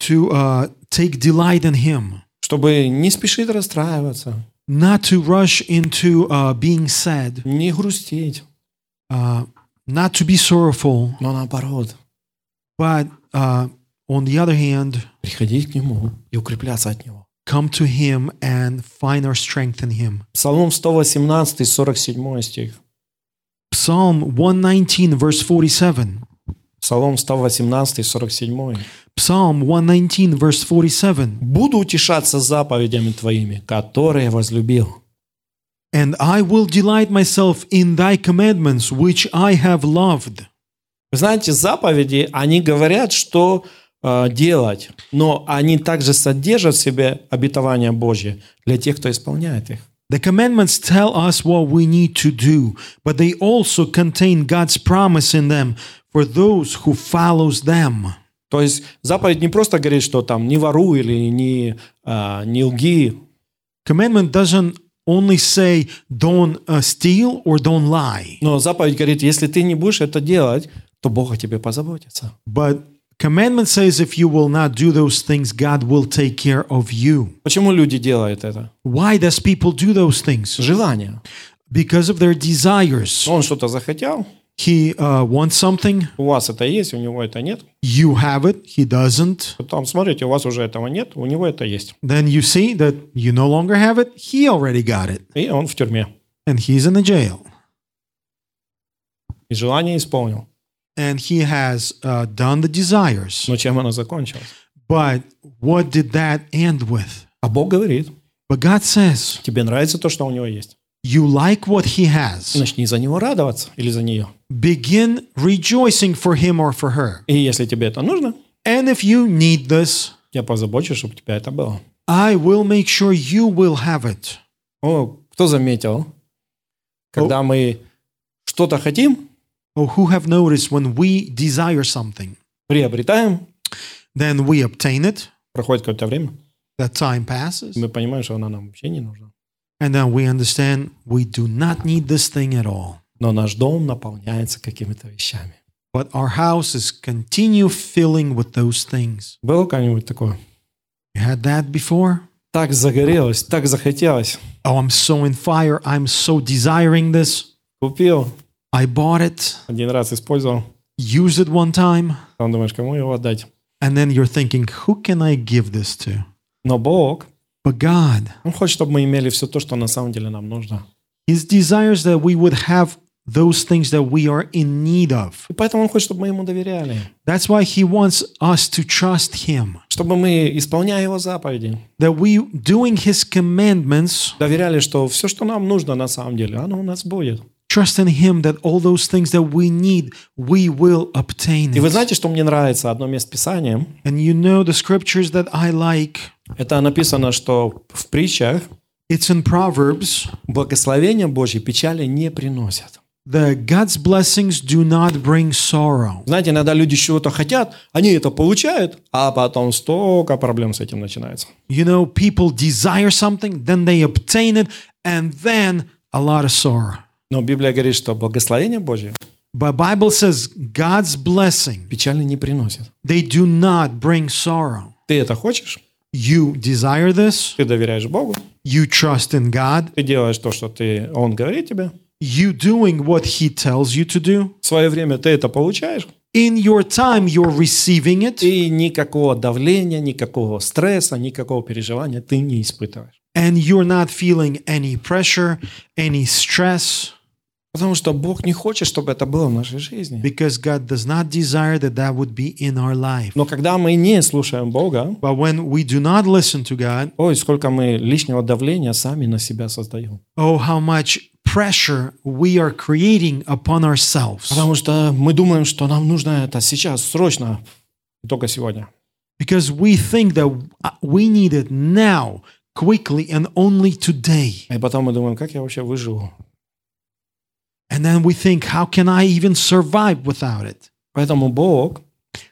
to uh, take delight in him, чтобы не спешить расстраиваться, not to rush into uh, being sad, не грустить, uh, not to be sorrowful, но наоборот, but uh, on the other hand, приходить к Нему и укрепляться от Него. come to him and find our strength in him. Псалом 118, 47 стих. Psalm 119, verse 47. Псалом 118, 47. Psalm 119, verse 47. «Буду утешаться заповедями Твоими, которые возлюбил». And I will delight myself in thy commandments, which I have loved. Вы знаете, заповеди, они говорят, что э, делать, но они также содержат в себе обетование Божье для тех, кто исполняет их. The commandments tell us what we need to do, but they also contain God's promise in them for those who follows them. То есть заповедь не просто говорит, что там не воруй или не, а, не лги, Commandment doesn't only say don't uh, steal or don't lie, но заповедь говорит, если ты не будешь это делать, то Бог о тебе позаботится. but commandment says if you will not do those things, God will take care of you. Почему люди делают это? Why does people do those things? Желание. Because of their desires. Он что-то захотел, He uh, wants something, у вас это есть, у него это нет. you have it, he doesn't. Потом смотрите, у вас уже этого нет, у него это есть. Then you see that you no longer have it, he already got it, И он в тюрьме. and he's in the jail. И желание исполнил. And he has uh, done the desires. Но чем оно закончилось? But what did that end with? А Бог говорит, But God says, тебе нравится то, что у него есть? You like what he has, начни за него радоваться или за нее. begin rejoicing for him or for her. И если тебе это нужно, And if you need this, я позабочусь, чтобы у тебя это было. I will make sure you will have it. О, кто заметил, когда мы что-то хотим, Oh, who have noticed when we desire something, приобретаем, then we obtain it, проходит какое-то время, that time passes, мы понимаем, что она нам вообще не нужна. and then we understand we do not need this thing at all. Но наш дом наполняется какими-то вещами. But our house is continue filling with those things. Было когда-нибудь такое? You had that before? Так загорелось, так захотелось. Oh, I'm so in fire. I'm so desiring this. Купил, I bought it, один раз использовал. used it one time, Потом думаешь, кому его отдать? and then you're thinking, who can I give this to? Но Бог, But God, Он хочет, чтобы мы имели все то, что на самом деле нам нужно. His desires that we would have those things that we are in need of. И поэтому Он хочет, чтобы мы Ему доверяли. That's why He wants us to trust Him, Чтобы мы, исполняя Его заповеди, that we, doing His commandments, доверяли, что все, что нам нужно на самом деле, оно у нас будет. trust in Him that all those things that we need, we will obtain И вы it. знаете, что мне нравится? Одно место Писания. And you know the scriptures that I like. Это написано, что в притчах It's in Proverbs. благословения Божьи печали не приносят. The God's blessings do not bring sorrow. Знаете, иногда люди чего-то хотят, они это получают, а потом столько проблем с этим начинается. You know, people desire something, then they obtain it, and then a lot of sorrow. Но Библия говорит, что благословение Божье But Bible says God's blessing, печали не приносит. they do not bring sorrow. Ты это хочешь? You desire this, Ты доверяешь Богу? you trust in God, Ты делаешь то, что ты, Он говорит тебе? you doing what He tells you to do. В свое время ты это получаешь? In your time, you're receiving it, И никакого давления, никакого стресса, никакого переживания ты не испытываешь. and you're not feeling any pressure, any stress, Потому что Бог не хочет, чтобы это было в нашей жизни. because God does not desire that that would be in our life. Но когда мы не слушаем Бога, But when we do not listen to God, ой, сколько мы лишнего давления сами на себя создаем. oh, how much pressure we are creating upon ourselves. Потому что мы думаем, что нам нужно это сейчас, срочно, только сегодня. Because we think that we need it now, quickly, and only today. И потом мы думаем, как я вообще выживу. And then we think, how can I even survive without it? Поэтому Бог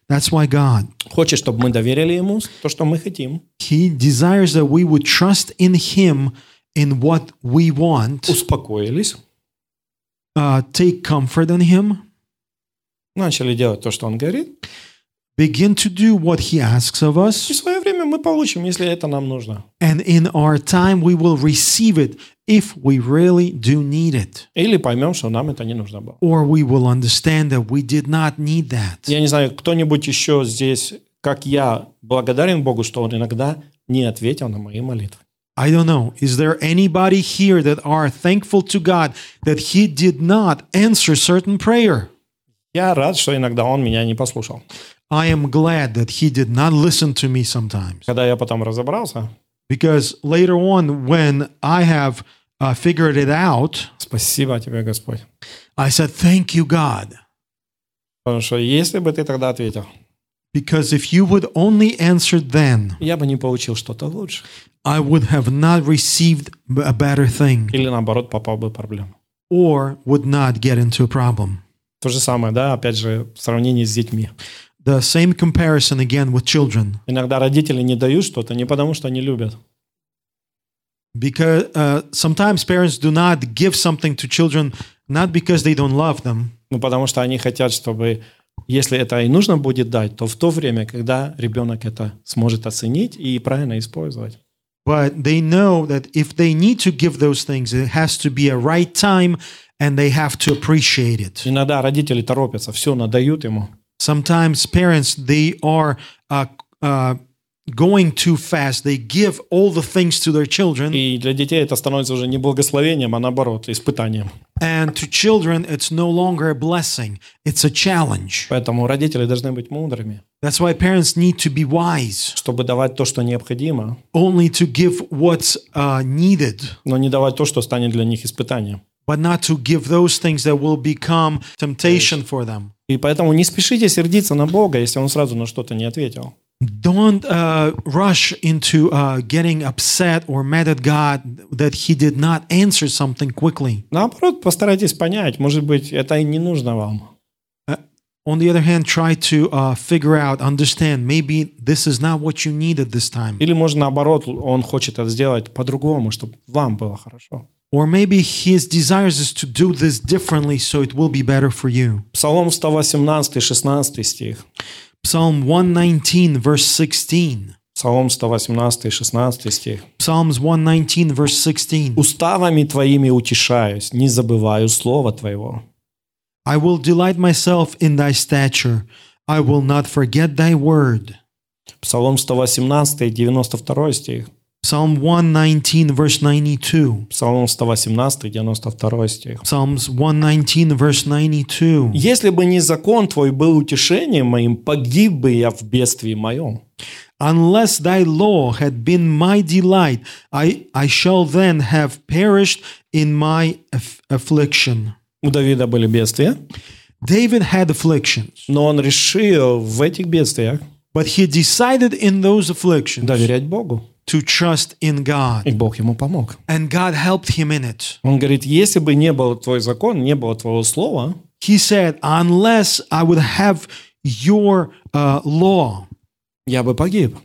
That's why God, хочет, чтобы мы доверили Ему то, что мы хотим, He desires that we would trust in Him in what we want, успокоились, uh, take comfort in Him, начали делать то, что Он говорит, begin to do what He asks of и в us, свое время мы получим, если это нам нужно. and in our time we will receive it if we really do need it. Или поймем, что нам это не нужно было. Or we will understand that we did not need that. Я не знаю, кто-нибудь еще здесь, как я, благодарен Богу, что Он иногда не ответил на мои молитвы. I don't know. Is there anybody here that are thankful to God that He did not answer certain prayer? Я рад, что иногда Он меня не послушал. I am glad that He did not listen to me sometimes. Когда я потом разобрался, Because later on, when I have uh, figured it out, спасибо тебе, Господь. I said, Thank you, God. Потому что если бы ты тогда ответил, Because if you would only answer then, я бы не получил что-то лучше. I would have not received a better thing Или наоборот, попал бы в проблему. or would not get into a problem. То же самое, да, опять же, в сравнении с детьми. The same comparison again with children. Иногда родители не дают что-то не потому, что они любят, Because uh, sometimes parents do not give something to children not because they don't love them, ну потому что они хотят, чтобы, если это и нужно будет дать, то в то время, когда ребенок это сможет оценить и правильно использовать. but they know that if they need to give those things, it has to be a right time and they have to appreciate it. Иногда родители торопятся, все надают ему, Sometimes parents they are uh, uh, going too fast. They give all the things to their children, и для детей это становится уже не благословением, а наоборот, испытанием. and to children it's no longer a blessing; it's a challenge. Поэтому родители должны быть мудрыми. That's why parents need to be wise, чтобы давать то, что необходимо, only to give what's uh, needed, но не давать то, что станет для них испытанием. But not to give those things that will become temptation for them. И поэтому не спешите сердиться на Бога, если Он сразу на что-то не ответил. Don't uh, rush into uh, getting upset or mad at God that He did not answer something quickly. Наоборот, постарайтесь понять, может быть, это и не нужно вам. On the other hand, try to uh, figure out, understand, maybe this is not what you need at this time. Или, может, наоборот, Он хочет это сделать по-другому, чтобы вам было хорошо. Or maybe His desires is to do this differently so it will be better for you. Псалом 118, 16 стих. Psalm 119, verse 16. Псалом 118, 16 стих. Psalms 119, verse 16. «Уставами Твоими утешаюсь, не забываю слова Твоего». I will delight myself in thy stature. I will not forget thy word. Псалом 118, 92 стих. Psalm 119, verse 92. Псалом 118, 92 стих. Psalms 119, verse 92. «Если бы не закон Твой был утешением моим, погиб бы я в бедствии моем». Unless thy law had been my delight, I, I shall then have perished in my aff- affliction. У Давида были бедствия, David had afflictions, но он решил в этих бедствиях but he decided in those afflictions доверять Богу. to trust in God, И Бог ему помог. and God helped him in it. Он говорит, если бы не был Твой закон, не было Твоего слова, He said, Unless I would have your uh, law, я бы погиб.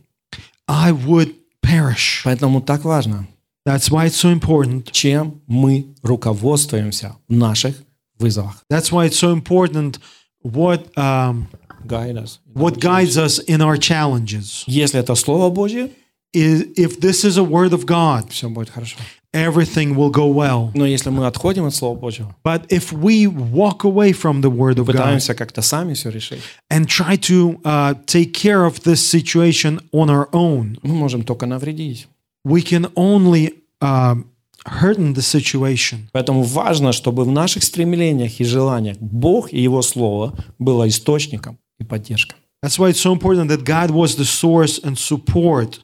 I would perish. Поэтому так важно, That's why it's so important. чем мы руководствуемся в наших вызовах. That's why it's so important what um, Guide us. what guides us in our challenges. Если это Слово Божье, Is if this is a word of God, все будет хорошо. everything will go well. Но если мы отходим от Слова Божьего, But if we walk away from the word of God пытаемся как-то сами все решить, and try to uh, take care of this situation on our own, мы можем только навредить. we can only um, hurten the situation. Поэтому важно, чтобы в наших стремлениях и желаниях Бог и Его Слово было источником и поддержкой. That's why it's so important that God was the source and support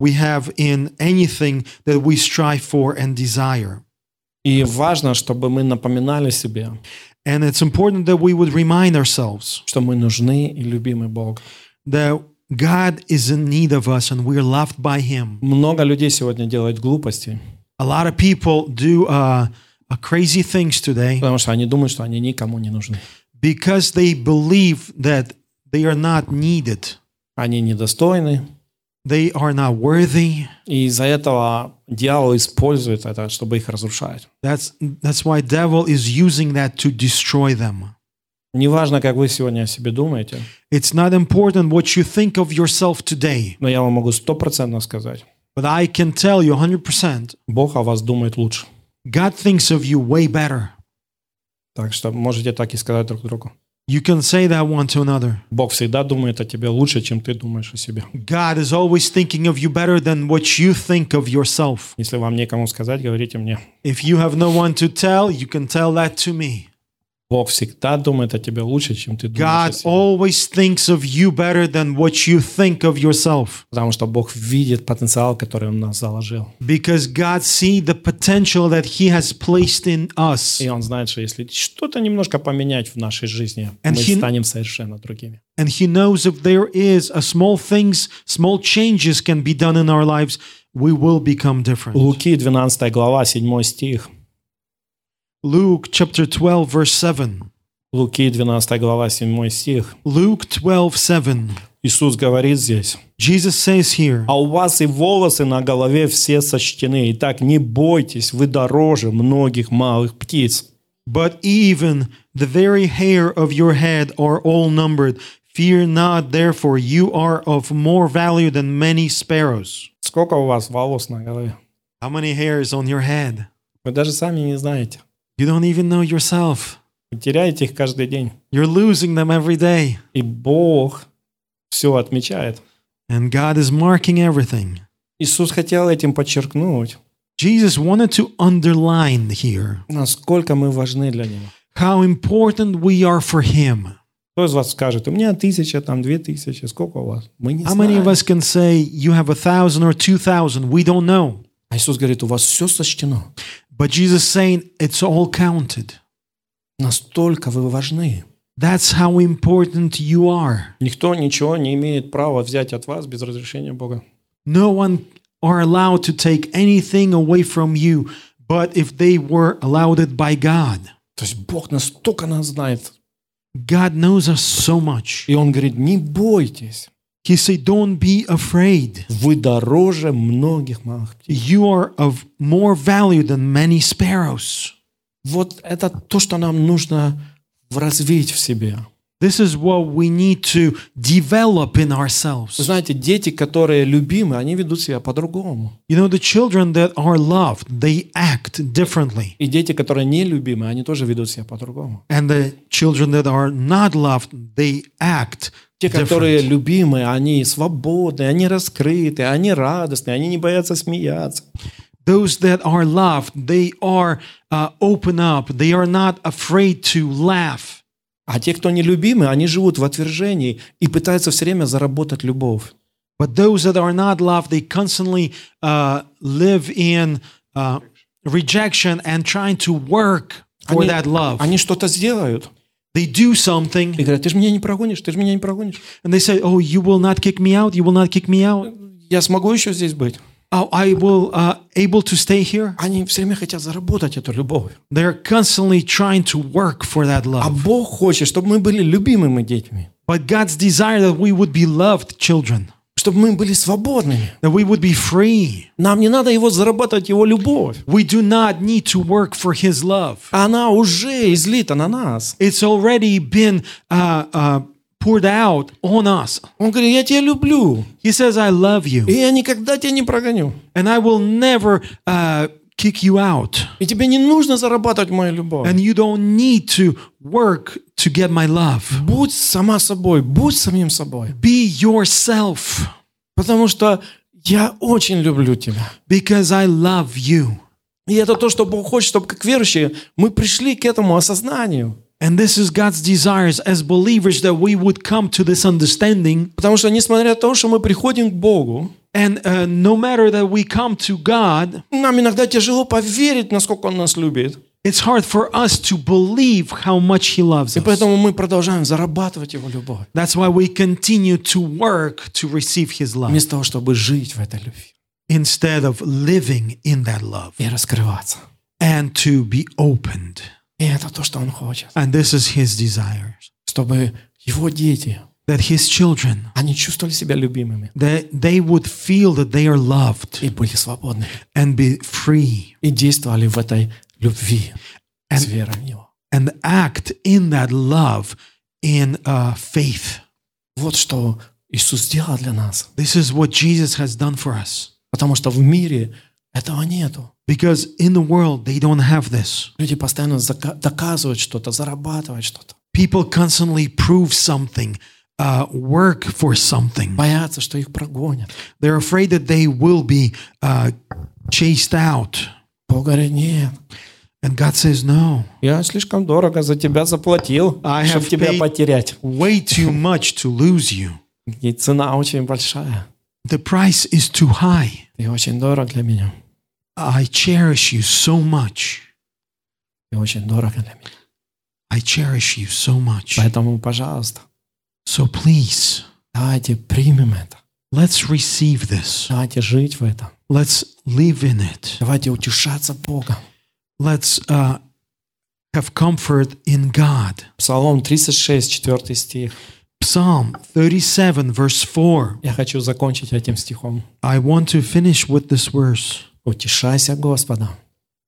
we have in anything that we strive for and desire. И важно, чтобы мы напоминали себе, And it's important that we would remind ourselves что мы нужны и любимы Бог. that God is in need of us and we're loved by Him. Много людей сегодня делают глупости, A lot of people do uh, uh, crazy things today потому что они думают, что они никому не нужны. because they believe that they are not needed, Они недостойны, They are not worthy. и из-за этого дьявол использует это, чтобы их разрушать. That's that's why devil is using that to destroy them. Неважно, как вы сегодня о себе думаете, It's not important what you think of yourself today, но я вам могу стопроцентно сказать, but I can tell you 100% Бог о вас думает лучше. God thinks of you way better. Так что можете так и сказать друг другу. You can say that one to another. Бог всегда думает о тебе лучше, чем ты думаешь о себе. God is always thinking of you better than what you think of yourself. Если вам некому сказать, говорите мне. If you have no one to tell, you can tell that to me. Бог всегда думает о тебе лучше, чем ты думаешь о God себе. always thinks of you better than what you think of yourself. Потому что Бог видит потенциал, который Он в нас заложил. Because God see the potential that He has placed in us. И Он знает, что если что-то немножко поменять в нашей жизни, And мы he- станем совершенно другими. And He knows if there is a small things, small changes can be done in our lives, we will become different. Луки, 12 глава, 7 стих. Luke chapter 12, verse 7. Луки, 12 глава, 7 стих. Luke 12, 7. Иисус говорит здесь. Jesus says here, А у вас и волосы на голове все сочтены. Итак, не бойтесь, вы дороже многих малых птиц. But even the very hair of your head are all numbered. Fear not, therefore, you are of more value than many sparrows. Сколько у вас волос на голове? How many hairs on your head? Вы даже сами не знаете. You don't even know yourself. Вы теряете их каждый день. You're losing them every day. И Бог все отмечает. And God is marking everything. Иисус хотел этим подчеркнуть, Jesus wanted to underline here насколько мы важны для Него. how important we are for Him. Кто из вас скажет, у меня тысяча, там две тысячи, сколько у вас? Мы не How many of знаем. us can say you have a thousand or two thousand? We don't know. А Иисус говорит, у вас все сочтено. But Jesus saying it's all counted. Настолько вы важны. That's how important you are. Никто ничего не имеет права взять от вас без разрешения Бога. No one are allowed to take anything away from you, but if they were allowed it by God. То есть Бог настолько нас знает. God knows us so much. И Он говорит, не бойтесь. He said, Don't be afraid. Вы дороже многих малых птиц. You are of more value than many sparrows. Вот это то, что нам нужно развить в себе. This is what we need to develop in ourselves. знаете, дети, которые любимы, они ведут себя по-другому. You know, the children that are loved, they act differently. И дети, которые не любимы, они тоже ведут себя по-другому. And the children that are not loved, they act Те, которые любимы, они свободны, они раскрыты, они радостны, они не боятся смеяться. Those that are loved, they are uh, open up. They are not afraid to laugh. А те, кто не любимы, они живут в отвержении и пытаются все время заработать любовь. But those that are not loved, they constantly uh, live in uh, rejection and trying to work for Они, that love. они что-то сделают They do something и говорят, ты же меня не прогонишь, ты же меня не прогонишь. and they say, "Oh, you will not kick me out. You will not kick me out. Я смогу еще здесь быть. Oh, I will uh, able to stay here." Они все время хотят заработать эту любовь. They're constantly trying to work for that А love. Бог хочет, чтобы мы были любимыми детьми, But God's desire that we would be loved children, Чтобы мы были свободными. that we would be free. Нам не надо его зарабатывать, его любовь. We do not need to work for His love. Она уже излита на нас. It's already been uh, uh, poured out on us. Он говорит, я тебя люблю, He says, "I love и you, я никогда тебя не прогоню. and I will never uh, kick you out." И тебе не нужно зарабатывать мою любовь. And you don't need to work to get my love. Будь сама собой, будь самим собой. Be yourself Потому что я очень люблю тебя. because I love you. И это то, что Бог хочет, чтобы как верующие мы пришли к этому осознанию. And this is God's desires as believers that we would come to this understanding. Потому что несмотря на то, что мы приходим к Богу, And uh, no matter that we come to God, нам иногда тяжело поверить, насколько Он нас любит. it's hard for us to believe how much He loves И us. поэтому мы продолжаем зарабатывать Его любовь, That's why we continue to work to receive His love вместо того, чтобы жить в этой любви instead of living in that love и раскрываться. and to be opened. И это то, что Он хочет. And this is His desires Чтобы Его дети, that His children они чувствовали себя любимыми that they would feel that they are loved и были свободны. and be free И действовали в этой любви с верой в Него. and act in that love in uh, faith. Вот что Иисус сделал для нас. This is what Jesus has done for us. Потому что в мире этого нету. Because in the world, they don't have this. Люди постоянно зака- доказывают что-то, зарабатывают что-то. People constantly prove something, uh, work for something. Боятся, что их прогонят. They're afraid that they will be uh, chased out. Бог говорит, нет, And God says, No, я слишком дорого за тебя заплатил, I чтобы тебя потерять. way too much to lose you. И цена очень большая. The price is too high. Ты очень дорог для меня. I cherish you so much. Ты очень дорого для меня. I cherish you so much. Поэтому, пожалуйста, So please, давайте примем это. let's receive this. Давайте жить в этом. Let's live in it. Давайте утешаться Богом. Let's uh, have comfort in God. Псалом 36, 4 стих. Psalm 37, verse 4. Я хочу закончить этим стихом. I want to finish with this verse. Утешайся Господом,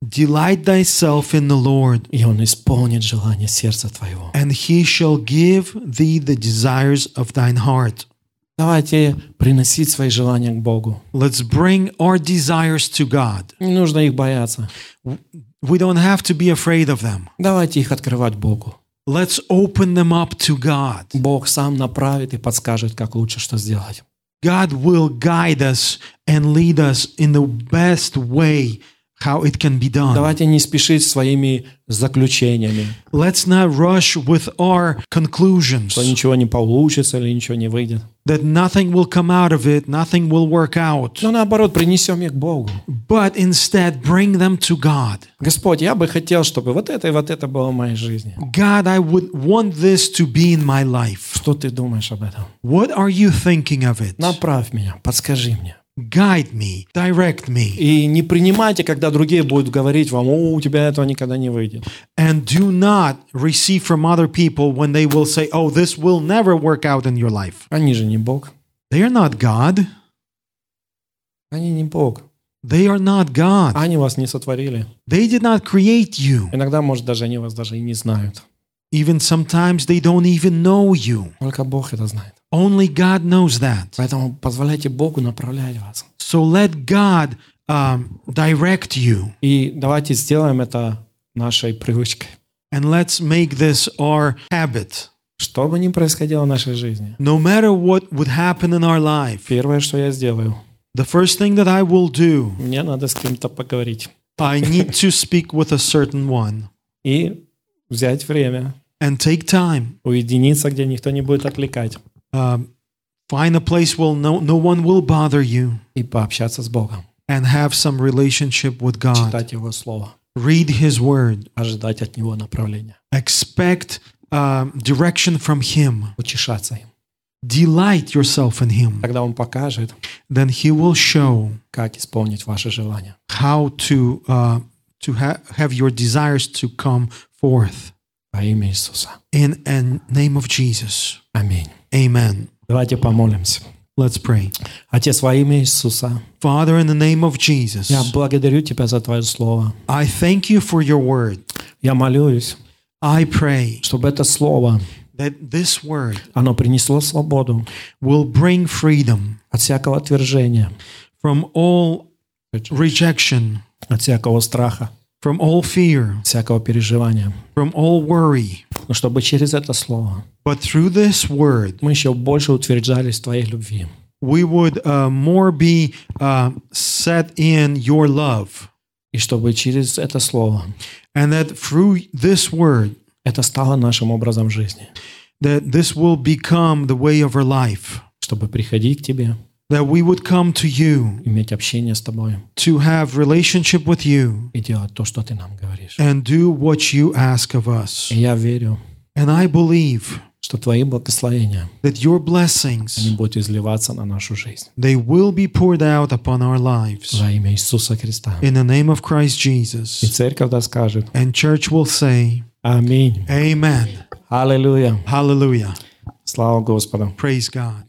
Delight thyself in the Lord, и Он исполнит желание сердца твоего. and he shall give thee the desires of thine heart. Давайте приносить свои желания к Богу. Let's bring our desires to God. Не нужно их бояться. We don't have to be afraid of them. Давайте их открывать Богу. Let's open them up to God. Бог сам направит и подскажет, как лучше что сделать. God will guide us and lead us in the best way how it can be done. Давайте не спешить своими заключениями, Let's not rush with our conclusions что ничего не получится или ничего не выйдет. that nothing will come out of it, nothing will work out, Но наоборот, принесем их к Богу. but instead bring them to God. Господь, я бы хотел, чтобы вот это и вот это было в моей жизни. God, I would want this to be in my life. Что ты думаешь об этом? What are you thinking of it? Направь меня, подскажи мне. Guide me, direct me, И не принимайте, когда другие будут говорить вам, о, у тебя этого никогда не выйдет. and do not receive from other people when they will say, Oh, this will never work out in your life. Они же не Бог. They are not God. Они не Бог. They are not God. Они вас не сотворили. They did not create you. Иногда, может, даже они вас даже и не знают. Even sometimes they don't even know you. Только Бог это знает. Only God knows that. Поэтому позволяйте Богу направлять вас. So let God um, direct you. И давайте сделаем это нашей привычкой. And let's make this our habit. Что бы ни происходило в нашей жизни, No matter what would happen in our life, первое, что я сделаю, the first thing that I will do, мне надо с кем-то поговорить. I need to speak with a certain one И взять время, and take time. уединиться, где никто не будет отвлекать, Um, find a place where no, no one will bother you и пообщаться с Богом, and have some relationship with God. читать Его Слово, Read His Word. ожидать от Него направления, Expect um, direction from Him. утешаться им. Delight yourself in Him. Тогда Он покажет, Then He will show как исполнить ваши желания. how to uh, to ha- have your desires to come forth Во имя Иисуса. in the name of Jesus. Аминь. Amen. Давайте помолимся. Let's pray. Отец, во имя Иисуса, Father, in the name of Jesus, я благодарю Тебя за Твое Слово. I thank you for your word. Я молюсь, I pray чтобы это Слово, that this word оно принесло свободу will bring freedom от всякого отвержения, from all rejection, от всякого страха, from all fear, всякого переживания. from all worry. Но чтобы через это Слово But through this word, мы еще больше утверждались в Твоей любви. we would uh, more be uh, set in your love. И чтобы через это Слово And that through this word, это стало нашим образом жизни. that this will become the way of our life. Чтобы приходить к Тебе, That we would come to you иметь общение с Тобой to have relationship with you и делать то, что Ты нам говоришь. and do what you ask of us. И я верю, And I believe что Твои благословения that your они blessings будут изливаться на нашу жизнь. they will be poured out upon our lives Во имя Иисуса Христа. in the name of Christ И Jesus. церковь да скажет And church will say, Аминь. Amen. Аллилуйя. Hallelujah. Слава Господу. Praise God.